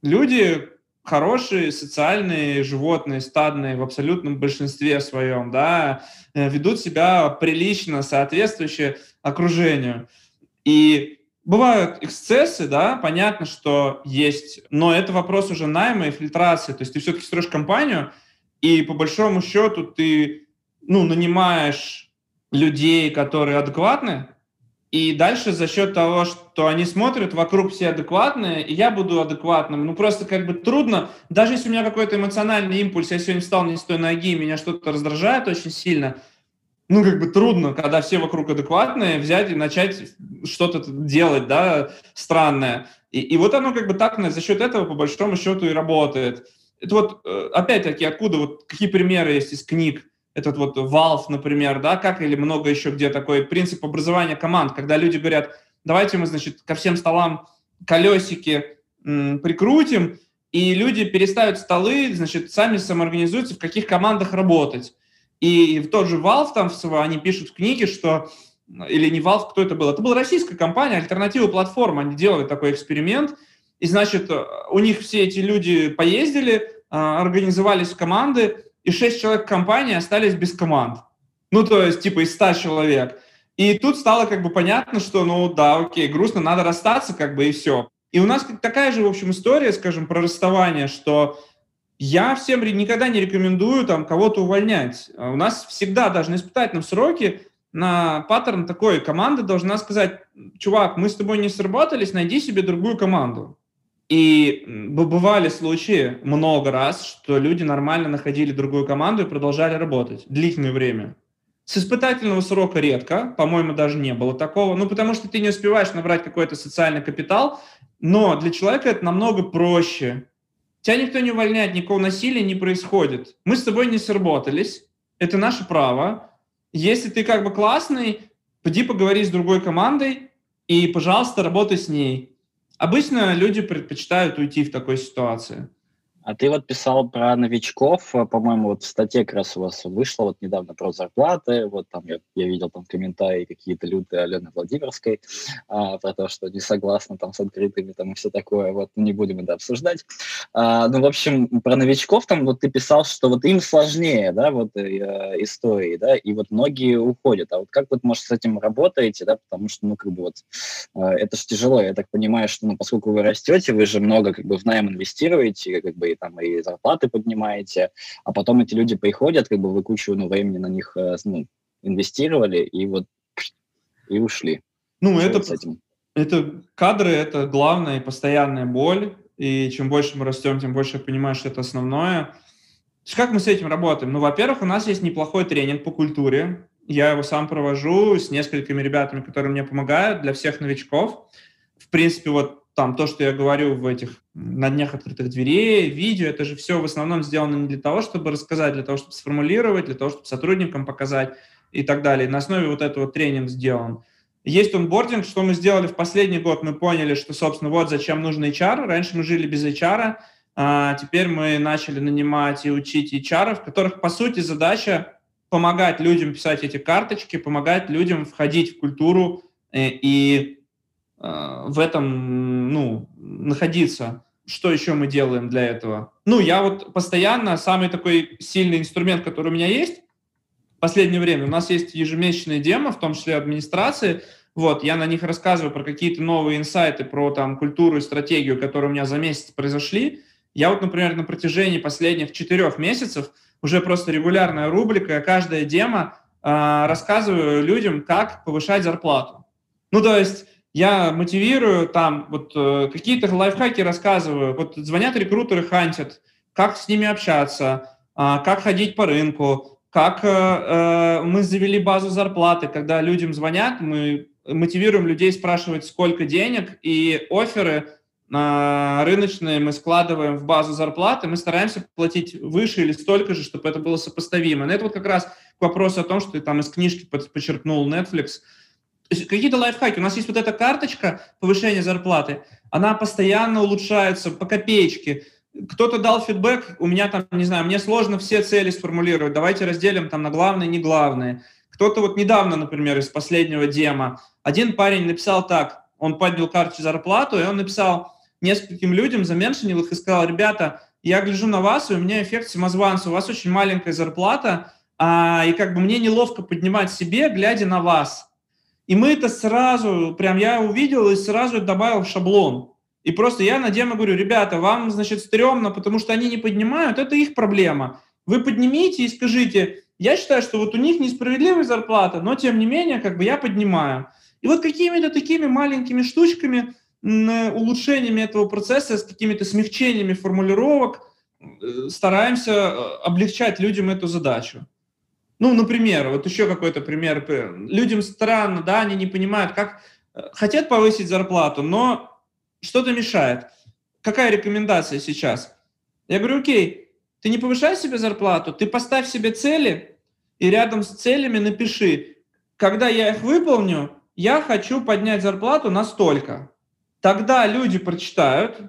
Люди хорошие, социальные животные, стадные в абсолютном большинстве своем, да, э, ведут себя прилично, соответствующе окружению. И бывают эксцессы, да, понятно, что есть, но это вопрос уже найма и фильтрации. То есть ты все-таки строишь компанию, и по большому счету ты ну, нанимаешь людей, которые адекватны, и дальше за счет того, что они смотрят, вокруг все адекватные, и я буду адекватным. Ну, просто как бы трудно, даже если у меня какой-то эмоциональный импульс, я сегодня встал не с той ноги, меня что-то раздражает очень сильно, ну, как бы трудно, когда все вокруг адекватные, взять и начать что-то делать, да, странное. И, и вот оно как бы так за счет этого, по большому счету, и работает. Это вот, э, опять-таки, откуда, вот какие примеры есть из книг, этот вот Valve, например, да, как или много еще где такой принцип образования команд, когда люди говорят, давайте мы, значит, ко всем столам колесики м, прикрутим, и люди переставят столы, значит, сами самоорганизуются, в каких командах работать. И в тот же Valve там они пишут в книге, что или не Valve, кто это был? Это была российская компания, альтернатива платформа. Они делали такой эксперимент. И, значит, у них все эти люди поездили, а, организовались в команды, и 6 человек компании остались без команд. Ну, то есть, типа, из 100 человек. И тут стало как бы понятно, что, ну, да, окей, грустно, надо расстаться, как бы, и все. И у нас такая же, в общем, история, скажем, про расставание, что я всем никогда не рекомендую там кого-то увольнять. У нас всегда даже на испытательном сроке на паттерн такой, команда должна сказать, чувак, мы с тобой не сработались, найди себе другую команду. И бывали случаи много раз, что люди нормально находили другую команду и продолжали работать длительное время. С испытательного срока редко, по-моему, даже не было такого. Ну, потому что ты не успеваешь набрать какой-то социальный капитал, но для человека это намного проще. Тебя никто не увольняет, никакого насилия не происходит. Мы с тобой не сработались, это наше право. Если ты как бы классный, пойди поговори с другой командой и, пожалуйста, работай с ней. Обычно люди предпочитают уйти в такой ситуации. А ты вот писал про новичков, э, по-моему, вот в статье как раз у вас вышло вот недавно про зарплаты, вот там я, я видел там комментарии какие-то лютые Алены Владимировской а, про то, что не согласна там с открытыми там и все такое, вот не будем это обсуждать. А, ну, в общем, про новичков там вот ты писал, что вот им сложнее, да, вот э, истории, да, и вот многие уходят. А вот как вот, может, с этим работаете, да, потому что, ну, как бы вот э, это же тяжело, я так понимаю, что, ну, поскольку вы растете, вы же много как бы в найм инвестируете, как бы там и зарплаты поднимаете, а потом эти люди приходят, как бы вы кучу ну, времени на них э, ну, инвестировали и вот и ушли. Ну, это, с этим? это кадры, это главная и постоянная боль, и чем больше мы растем, тем больше я понимаю, что это основное. Как мы с этим работаем? Ну, во-первых, у нас есть неплохой тренинг по культуре. Я его сам провожу с несколькими ребятами, которые мне помогают для всех новичков. В принципе, вот там то, что я говорю в этих на днях открытых дверей, видео, это же все в основном сделано не для того, чтобы рассказать, для того, чтобы сформулировать, для того, чтобы сотрудникам показать и так далее. На основе вот этого тренинг сделан. Есть онбординг, что мы сделали в последний год, мы поняли, что, собственно, вот зачем нужен HR. Раньше мы жили без HR, А теперь мы начали нанимать и учить HR, которых, по сути, задача помогать людям писать эти карточки, помогать людям входить в культуру э, и в этом ну, находиться. Что еще мы делаем для этого? Ну, я вот постоянно, самый такой сильный инструмент, который у меня есть в последнее время, у нас есть ежемесячные демо, в том числе администрации, вот, я на них рассказываю про какие-то новые инсайты, про там культуру и стратегию, которые у меня за месяц произошли. Я вот, например, на протяжении последних четырех месяцев уже просто регулярная рубрика, каждая демо э, рассказываю людям, как повышать зарплату. Ну, то есть я мотивирую там, вот э, какие-то лайфхаки рассказываю, вот звонят рекрутеры, хантят, как с ними общаться, э, как ходить по рынку, как э, э, мы завели базу зарплаты, когда людям звонят, мы мотивируем людей спрашивать, сколько денег, и оферы а, рыночные мы складываем в базу зарплаты, мы стараемся платить выше или столько же, чтобы это было сопоставимо. Но это вот как раз к вопросу о том, что ты там из книжки подчеркнул Netflix. Какие-то лайфхаки. У нас есть вот эта карточка повышения зарплаты, она постоянно улучшается по копеечке. Кто-то дал фидбэк, у меня там, не знаю, мне сложно все цели сформулировать, давайте разделим там на главные не главные. Кто-то вот недавно, например, из последнего дема, один парень написал так, он поднял карту зарплату, и он написал, нескольким людям, заменшинил их и сказал, ребята, я гляжу на вас, и у меня эффект самозванца, у вас очень маленькая зарплата, а, и как бы мне неловко поднимать себе, глядя на вас. И мы это сразу, прям я увидел и сразу добавил в шаблон. И просто я на демо говорю, ребята, вам, значит, стрёмно, потому что они не поднимают, это их проблема. Вы поднимите и скажите, я считаю, что вот у них несправедливая зарплата, но тем не менее, как бы я поднимаю. И вот какими-то такими маленькими штучками – улучшениями этого процесса, с какими-то смягчениями формулировок э, стараемся э, облегчать людям эту задачу. Ну, например, вот еще какой-то пример. Людям странно, да, они не понимают, как э, хотят повысить зарплату, но что-то мешает. Какая рекомендация сейчас? Я говорю, окей, ты не повышай себе зарплату, ты поставь себе цели и рядом с целями напиши, когда я их выполню, я хочу поднять зарплату настолько. Тогда люди прочитают,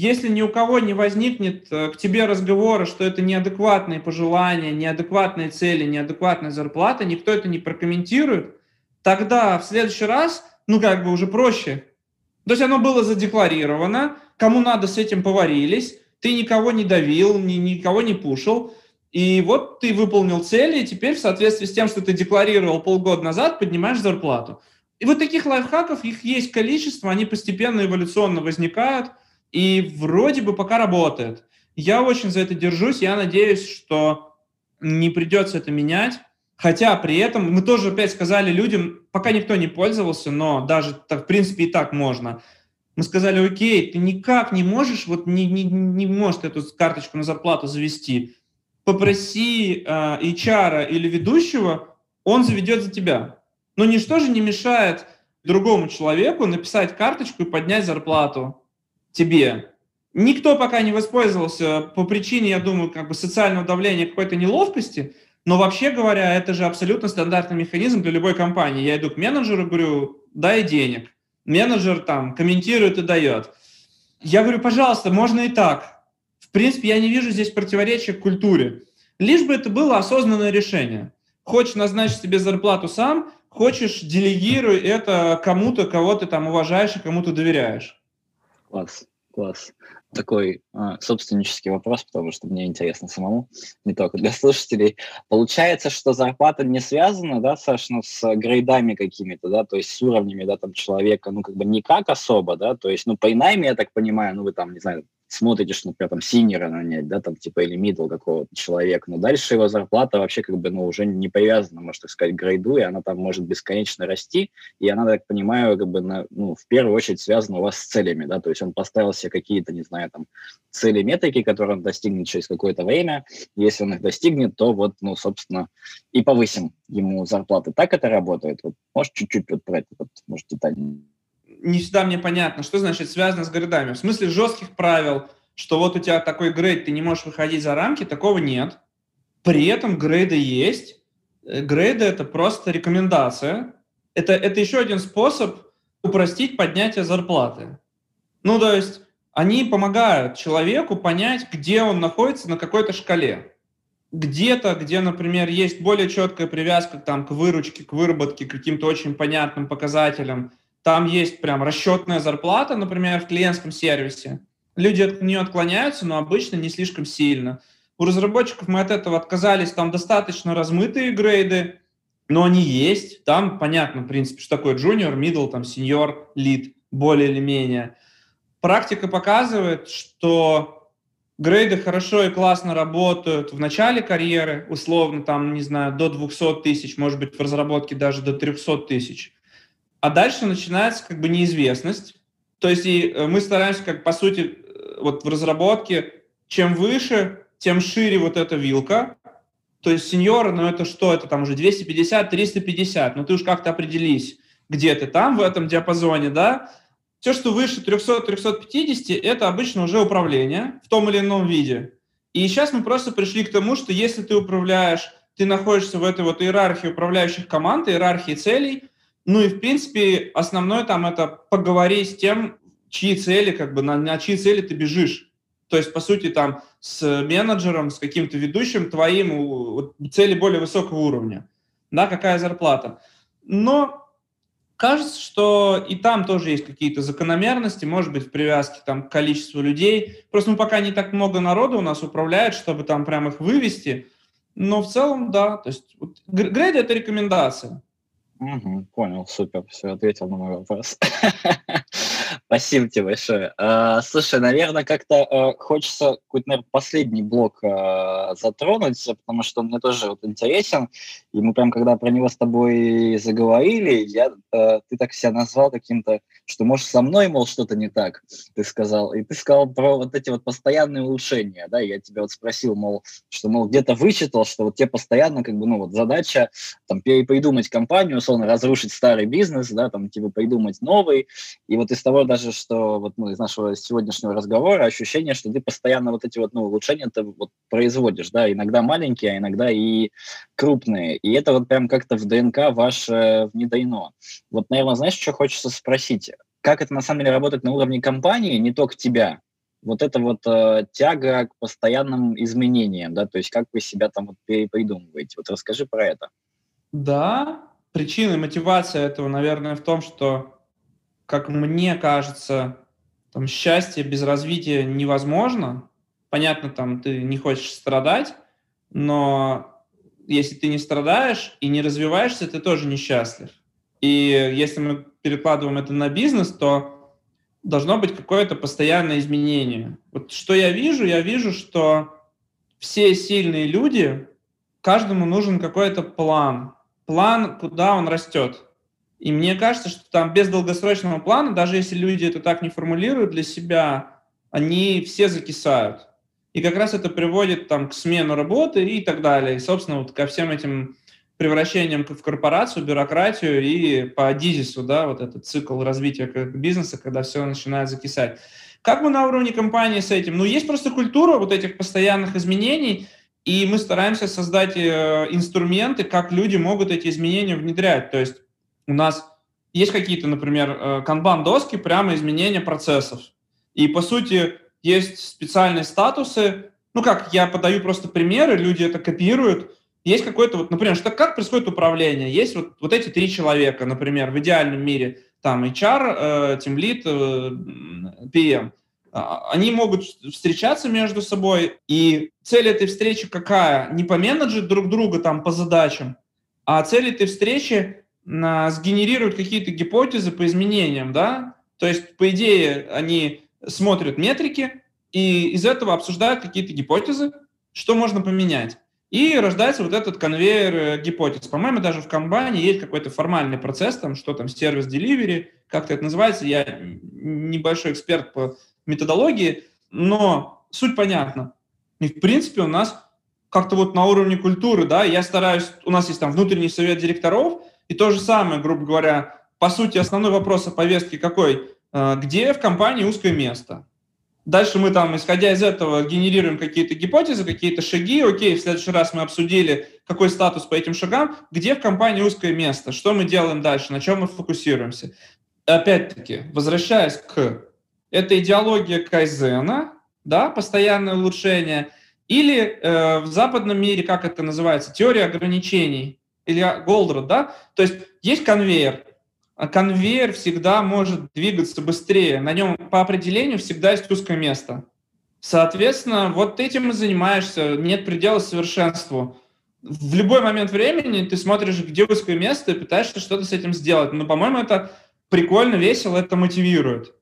если ни у кого не возникнет э, к тебе разговора, что это неадекватные пожелания, неадекватные цели, неадекватная зарплата, никто это не прокомментирует, тогда в следующий раз, ну как бы уже проще. То есть оно было задекларировано, кому надо с этим поварились, ты никого не давил, ни, никого не пушил, и вот ты выполнил цели, и теперь в соответствии с тем, что ты декларировал полгода назад, поднимаешь зарплату. И вот таких лайфхаков, их есть количество, они постепенно эволюционно возникают, и вроде бы пока работает. Я очень за это держусь, я надеюсь, что не придется это менять. Хотя при этом мы тоже опять сказали людям, пока никто не пользовался, но даже так, в принципе и так можно. Мы сказали, окей, ты никак не можешь, вот не, не, не можешь эту карточку на зарплату завести. Попроси э, HR или ведущего, он заведет за тебя. Но ничто же не мешает другому человеку написать карточку и поднять зарплату тебе. Никто пока не воспользовался по причине, я думаю, как бы социального давления, какой-то неловкости, но вообще говоря, это же абсолютно стандартный механизм для любой компании. Я иду к менеджеру, говорю, дай денег. Менеджер там комментирует и дает. Я говорю, пожалуйста, можно и так. В принципе, я не вижу здесь противоречия к культуре. Лишь бы это было осознанное решение. Хочешь назначить себе зарплату сам, Хочешь, делегируй это кому-то, кого ты там уважаешь и кому то доверяешь. Класс, класс. Такой э, собственнический вопрос, потому что мне интересно самому, не только для слушателей. Получается, что зарплата не связана, да, Саш, ну, с грейдами какими-то, да, то есть с уровнями, да, там, человека, ну, как бы никак особо, да, то есть, ну, по найме, я так понимаю, ну, вы там, не знаю, смотрите, что, например, там синера нанять, да, там типа или мидл какого-то человека, но дальше его зарплата вообще как бы, ну, уже не привязана, можно так сказать, к грейду, и она там может бесконечно расти, и она, так понимаю, как бы, на, ну, в первую очередь связана у вас с целями, да, то есть он поставил себе какие-то, не знаю, там, цели, метрики, которые он достигнет через какое-то время, если он их достигнет, то вот, ну, собственно, и повысим ему зарплаты. Так это работает? Вот, может, чуть-чуть вот про это, вот, может, детальнее не всегда мне понятно, что значит связано с грейдами. В смысле жестких правил, что вот у тебя такой грейд, ты не можешь выходить за рамки, такого нет. При этом грейды есть. Э, грейды – это просто рекомендация. Это, это еще один способ упростить поднятие зарплаты. Ну, то есть они помогают человеку понять, где он находится на какой-то шкале. Где-то, где, например, есть более четкая привязка там, к выручке, к выработке, к каким-то очень понятным показателям, там есть прям расчетная зарплата, например, в клиентском сервисе. Люди от нее отклоняются, но обычно не слишком сильно. У разработчиков мы от этого отказались, там достаточно размытые грейды, но они есть. Там понятно, в принципе, что такое junior, middle, там, senior, lead, более или менее. Практика показывает, что грейды хорошо и классно работают в начале карьеры, условно, там, не знаю, до 200 тысяч, может быть, в разработке даже до 300 тысяч. А дальше начинается как бы неизвестность. То есть и э, мы стараемся, как по сути, э, вот в разработке, чем выше, тем шире вот эта вилка. То есть сеньор, ну это что, это там уже 250, 350, ну ты уж как-то определись, где ты там в этом диапазоне, да. Все, что выше 300-350, это обычно уже управление в том или ином виде. И сейчас мы просто пришли к тому, что если ты управляешь, ты находишься в этой вот иерархии управляющих команд, иерархии целей, ну и, в принципе, основное там это поговорить с тем, чьи цели, как бы, на, на чьи цели ты бежишь. То есть, по сути, там с менеджером, с каким-то ведущим твоим цели более высокого уровня. Да, какая зарплата. Но кажется, что и там тоже есть какие-то закономерности, может быть, в привязке там, к количеству людей. Просто ну, пока не так много народу у нас управляет, чтобы там прям их вывести. Но в целом, да. То есть вот, грейд – это рекомендация. Угу, понял, супер, все, ответил на мой вопрос. Спасибо тебе большое. А, слушай, наверное, как-то а, хочется какой-то, наверное, последний блок а, затронуть, потому что он мне тоже вот интересен. И мы прям, когда про него с тобой заговорили, я, ты так себя назвал каким-то, что, может, со мной, мол, что-то не так, ты сказал. И ты сказал про вот эти вот постоянные улучшения, да, я тебя вот спросил, мол, что, мол, где-то вычитал, что вот тебе постоянно, как бы, ну, вот задача, там, придумать компанию, условно, разрушить старый бизнес, да, там, типа, придумать новый. И вот из того даже что вот ну, из нашего сегодняшнего разговора ощущение, что ты постоянно вот эти вот ну, улучшения ты вот производишь, да, иногда маленькие, а иногда и крупные. И это вот прям как-то в ДНК ваше внедрено. Вот, наверное, знаешь, что хочется спросить? Как это на самом деле работает на уровне компании, не только тебя? Вот это вот э, тяга к постоянным изменениям, да, то есть как вы себя там вот придумываете. Вот расскажи про это. Да, причина и мотивация этого, наверное, в том, что как мне кажется, там, счастье без развития невозможно. Понятно, там, ты не хочешь страдать, но если ты не страдаешь и не развиваешься, ты тоже несчастлив. И если мы перекладываем это на бизнес, то должно быть какое-то постоянное изменение. Вот что я вижу? Я вижу, что все сильные люди, каждому нужен какой-то план. План, куда он растет. И мне кажется, что там без долгосрочного плана, даже если люди это так не формулируют для себя, они все закисают. И как раз это приводит там, к смену работы и так далее. И, собственно, вот ко всем этим превращениям в корпорацию, бюрократию и по дизису, да, вот этот цикл развития бизнеса, когда все начинает закисать. Как мы на уровне компании с этим? Ну, есть просто культура вот этих постоянных изменений, и мы стараемся создать э, инструменты, как люди могут эти изменения внедрять. То есть у нас есть какие-то, например, э, канбан-доски, прямо изменения процессов. И, по сути, есть специальные статусы. Ну как, я подаю просто примеры, люди это копируют. Есть какой-то, вот, например, что, как происходит управление? Есть вот, вот эти три человека, например, в идеальном мире, там HR, э, Team Lead, PM. А, они могут встречаться между собой, и цель этой встречи какая? Не поменеджить друг друга там по задачам, а цель этой встречи сгенерируют какие-то гипотезы по изменениям, да, то есть, по идее, они смотрят метрики и из этого обсуждают какие-то гипотезы, что можно поменять. И рождается вот этот конвейер э, гипотез. По-моему, даже в комбайне есть какой-то формальный процесс, там, что там, сервис delivery, как-то это называется. Я небольшой эксперт по методологии, но суть понятна. И, в принципе, у нас как-то вот на уровне культуры, да, я стараюсь, у нас есть там внутренний совет директоров, и то же самое, грубо говоря, по сути, основной вопрос о повестке какой? Э, где в компании узкое место? Дальше мы там, исходя из этого, генерируем какие-то гипотезы, какие-то шаги. Окей, в следующий раз мы обсудили, какой статус по этим шагам, где в компании узкое место, что мы делаем дальше, на чем мы фокусируемся. Опять-таки, возвращаясь к это идеология кайзена, да, постоянное улучшение, или э, в западном мире, как это называется, теория ограничений, или Голдрат, да, то есть есть конвейер, а конвейер всегда может двигаться быстрее, на нем по определению всегда есть узкое место. Соответственно, вот этим и занимаешься, нет предела совершенству. В любой момент времени ты смотришь, где узкое место, и пытаешься что-то с этим сделать. Но, по-моему, это прикольно, весело, это мотивирует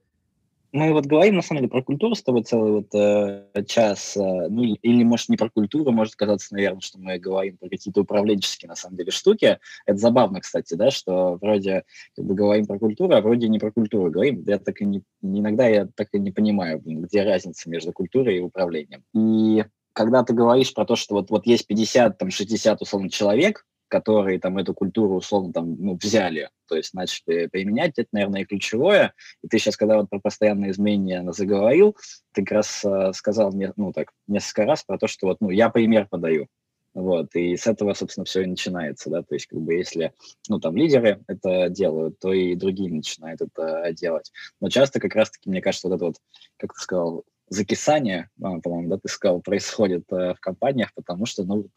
мы вот говорим, на самом деле, про культуру с тобой целый вот э, час, э, ну, или, может, не про культуру, может казаться, наверное, что мы говорим про какие-то управленческие, на самом деле, штуки. Это забавно, кстати, да, что вроде как бы говорим про культуру, а вроде не про культуру говорим. Я так и не, иногда я так и не понимаю, где разница между культурой и управлением. И когда ты говоришь про то, что вот, вот есть 50, там, 60, условно, человек, которые там эту культуру условно там ну, взяли, то есть начали применять, это, наверное, и ключевое. И ты сейчас, когда вот про постоянные изменения заговорил, ты как раз э, сказал мне, ну так, несколько раз про то, что вот, ну, я пример подаю. Вот, и с этого, собственно, все и начинается, да, то есть, как бы, если, ну, там, лидеры это делают, то и другие начинают это делать. Но часто, как раз-таки, мне кажется, вот это вот, как ты сказал, закисание, а, по-моему, да, ты сказал, происходит э, в компаниях, потому что, ну, вот,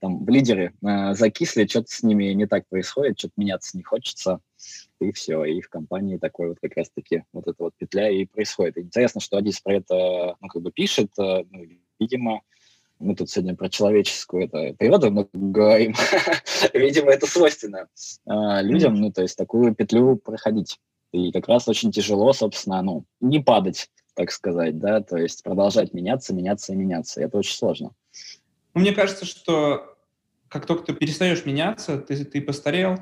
там, лидеры э, закисли, что-то с ними не так происходит, что-то меняться не хочется, и все, и в компании такой вот как раз-таки вот эта вот петля и происходит. И интересно, что Адис про это, ну, как бы пишет, э, ну, видимо, мы тут сегодня про человеческую это, природу много говорим, видимо, это свойственно э, людям, ну, то есть такую петлю проходить. И как раз очень тяжело, собственно, ну, не падать так сказать, да, то есть продолжать меняться, меняться и меняться. Это очень сложно. Ну, мне кажется, что как только ты перестаешь меняться, ты, ты постарел,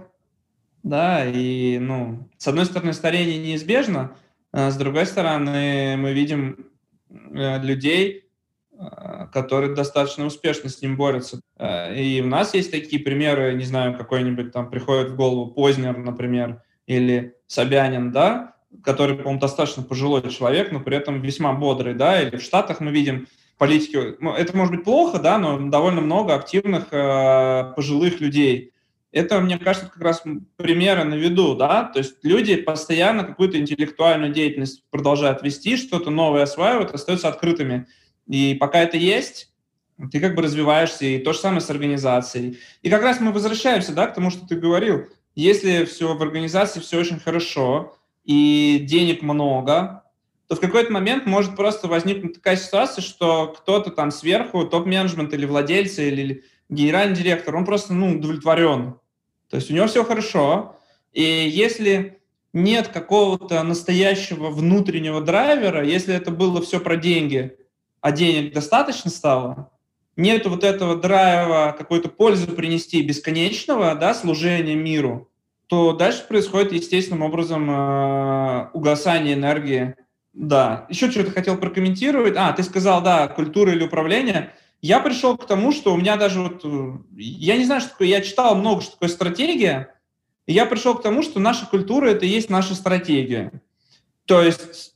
да, и, ну, с одной стороны, старение неизбежно, а с другой стороны, мы видим э, людей, э, которые достаточно успешно с ним борются. Э, и у нас есть такие примеры, не знаю, какой-нибудь там приходит в голову Познер, например, или Собянин, да, который, по-моему, достаточно пожилой человек, но при этом весьма бодрый, да, или в Штатах мы видим политики, ну, это может быть плохо, да, но довольно много активных э, пожилых людей. Это, мне кажется, как раз примеры на виду, да, то есть люди постоянно какую-то интеллектуальную деятельность продолжают вести, что-то новое осваивают, остаются открытыми. И пока это есть, ты как бы развиваешься, и то же самое с организацией. И как раз мы возвращаемся, да, к тому, что ты говорил. Если все в организации все очень хорошо, и денег много, то в какой-то момент может просто возникнуть такая ситуация, что кто-то там сверху, топ-менеджмент или владельцы, или генеральный директор, он просто ну, удовлетворен. То есть у него все хорошо. И если нет какого-то настоящего внутреннего драйвера, если это было все про деньги, а денег достаточно стало, нет вот этого драйва какой-то пользу принести бесконечного, да, служения миру, то дальше происходит естественным образом э, угасание энергии. Да. Еще что-то хотел прокомментировать. А, ты сказал, да, культура или управление. Я пришел к тому, что у меня даже вот... Э, я не знаю, что такое... Я читал много, что такое стратегия. И я пришел к тому, что наша культура – это и есть наша стратегия. То есть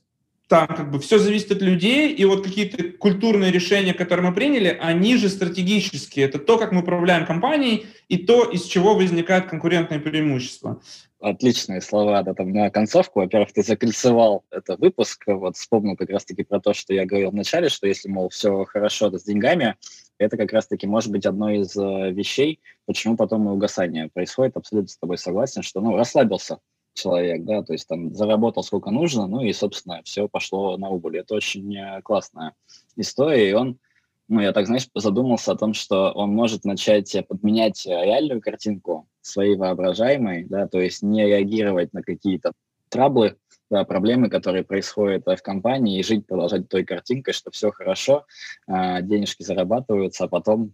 там как бы все зависит от людей, и вот какие-то культурные решения, которые мы приняли, они же стратегические. Это то, как мы управляем компанией, и то, из чего возникает конкурентное преимущество. Отличные слова да, там, на концовку. Во-первых, ты закольцевал это выпуск. Вот вспомнил как раз-таки про то, что я говорил вначале, что если, мол, все хорошо да, с деньгами, это как раз-таки может быть одной из э, вещей, почему потом и угасание происходит. Абсолютно с тобой согласен, что ну, расслабился человек, да, то есть там заработал сколько нужно, ну и, собственно, все пошло на убыль. Это очень э, классная история, и он, ну, я так, знаешь, задумался о том, что он может начать подменять реальную картинку своей воображаемой, да, то есть не реагировать на какие-то траблы, да, проблемы, которые происходят в компании, и жить, продолжать той картинкой, что все хорошо, а, денежки зарабатываются, а потом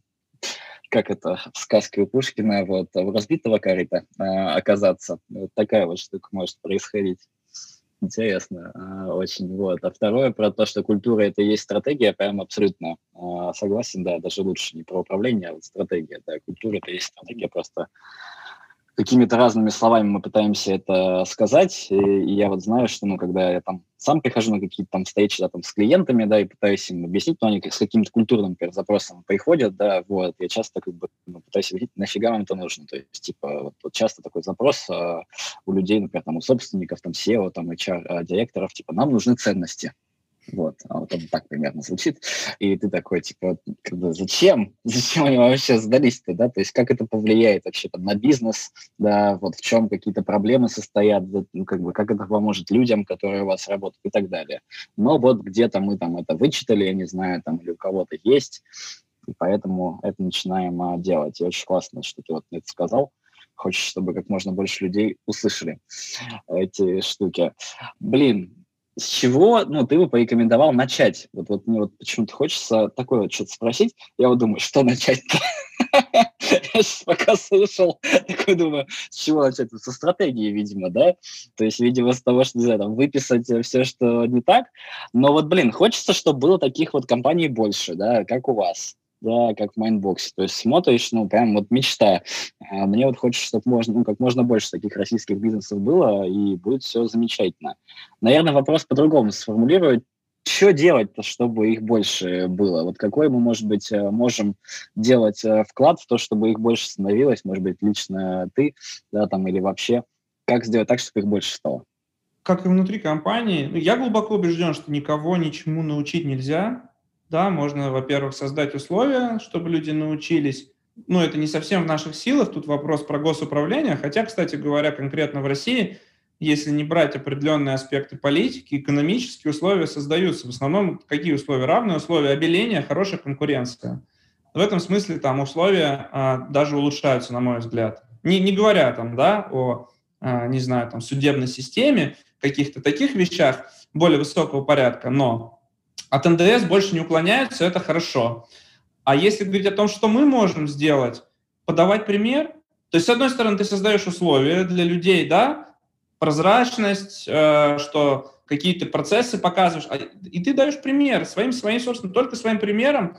как это в сказке у Пушкина, вот, у разбитого корыта э, оказаться. Вот такая вот штука может происходить. Интересно э, очень. Вот. А второе про то, что культура это и есть стратегия, прям абсолютно э, согласен, да, даже лучше не про управление, а вот стратегия. Да, культура это и есть стратегия, просто какими-то разными словами мы пытаемся это сказать. И, и я вот знаю, что, ну, когда я там сам прихожу на какие-то там встречи да, там, с клиентами, да, и пытаюсь им объяснить, но они с каким-то культурным, например, запросом приходят, да, вот, я часто как бы ну, пытаюсь объяснить, нафига вам это нужно, то есть, типа, вот, вот часто такой запрос а, у людей, например, там, у собственников, там, SEO, там, HR-директоров, типа, нам нужны ценности, вот, а вот он так примерно звучит. И ты такой, типа, бы, зачем? Зачем они вообще сдались-то, да? То есть как это повлияет вообще там, на бизнес, да, вот в чем какие-то проблемы состоят, ну, как бы, как это поможет людям, которые у вас работают и так далее. Но вот где-то мы там это вычитали, я не знаю, там, или у кого-то есть, и поэтому это начинаем а, делать. И очень классно, что ты вот это сказал. Хочешь, чтобы как можно больше людей услышали эти штуки. Блин, с чего, ну, ты бы порекомендовал начать? Вот, вот мне вот почему-то хочется такое вот что-то спросить. Я вот думаю, что начать-то? Я сейчас пока слушал, такой думаю, с чего начать? Со стратегии, видимо, да? То есть, видимо, с того, что, не знаю, там, выписать все, что не так. Но вот, блин, хочется, чтобы было таких вот компаний больше, да, как у вас да, как в Mindbox е. То есть смотришь, ну, прям вот мечта. А мне вот хочется, чтобы можно, ну, как можно больше таких российских бизнесов было, и будет все замечательно. Наверное, вопрос по-другому сформулировать. Что делать-то, чтобы их больше было? Вот какой мы, может быть, э, можем делать э, вклад в то, чтобы их больше становилось? Может быть, лично ты, да, там, или вообще. Как сделать так, чтобы их больше стало? Как и внутри компании, ну, я глубоко убежден, что никого ничему научить нельзя, да, можно, во-первых, создать условия, чтобы люди научились. Ну, это не совсем в наших силах, тут вопрос про госуправление, хотя, кстати говоря, конкретно в России, если не брать определенные аспекты политики, экономические условия создаются. В основном какие условия? Равные условия обеления, хорошая конкуренция. В этом смысле там условия а, даже улучшаются, на мой взгляд. Не, не говоря там, да, о, а, не знаю, там, судебной системе, каких-то таких вещах более высокого порядка, но от НДС больше не уклоняются, это хорошо. А если говорить о том, что мы можем сделать, подавать пример, то есть, с одной стороны, ты создаешь условия для людей, да, прозрачность, э, что какие-то процессы показываешь, а, и ты даешь пример своим, своим, собственно, только своим примером.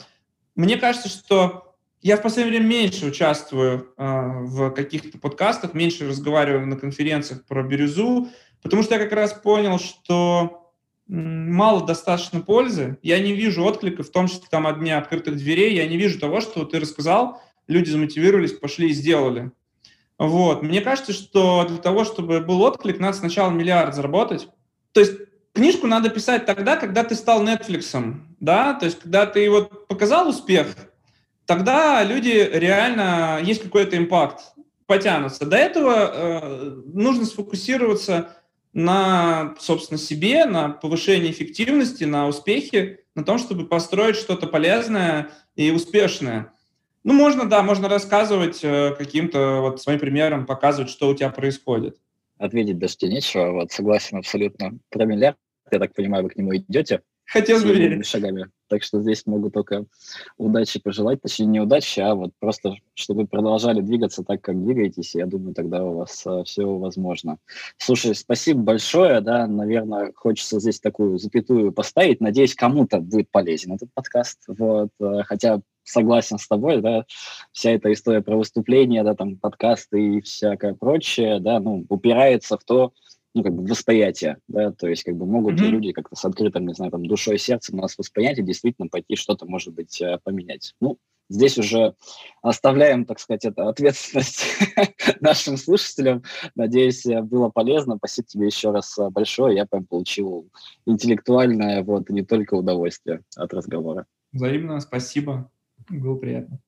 Мне кажется, что я в последнее время меньше участвую э, в каких-то подкастах, меньше разговариваю на конференциях про бирюзу, потому что я как раз понял, что мало достаточно пользы. Я не вижу отклика в том, что там одни открытых дверей. Я не вижу того, что ты рассказал, люди замотивировались, пошли и сделали. Вот. Мне кажется, что для того, чтобы был отклик, надо сначала миллиард заработать. То есть книжку надо писать тогда, когда ты стал Netflix, да, то есть когда ты вот показал успех, тогда люди реально, есть какой-то импакт, потянутся. До этого э, нужно сфокусироваться на, собственно, себе, на повышение эффективности, на успехе, на том, чтобы построить что-то полезное и успешное. Ну, можно, да, можно рассказывать э, каким-то вот своим примером, показывать, что у тебя происходит. Ответить даже нечего, вот согласен абсолютно. Про миллиард, я так понимаю, вы к нему идете. Хотел бы верить. шагами. Так что здесь могу только удачи пожелать, точнее не удачи, а вот просто, чтобы вы продолжали двигаться так, как двигаетесь, я думаю, тогда у вас а, все возможно. Слушай, спасибо большое, да, наверное, хочется здесь такую запятую поставить, надеюсь, кому-то будет полезен этот подкаст, вот, а, хотя согласен с тобой, да, вся эта история про выступления, да, там, подкасты и всякое прочее, да, ну, упирается в то, ну, как бы восприятие, да, то есть, как бы могут mm-hmm. люди как-то с открытым, не знаю, там, душой и сердцем у нас восприятие действительно пойти что-то, может быть, э, поменять. Ну, здесь уже оставляем, так сказать, это ответственность нашим слушателям. Надеюсь, э, было полезно. Спасибо тебе еще раз э, большое. Я прям получил интеллектуальное, вот, не только удовольствие от разговора. Взаимно, спасибо. Было приятно.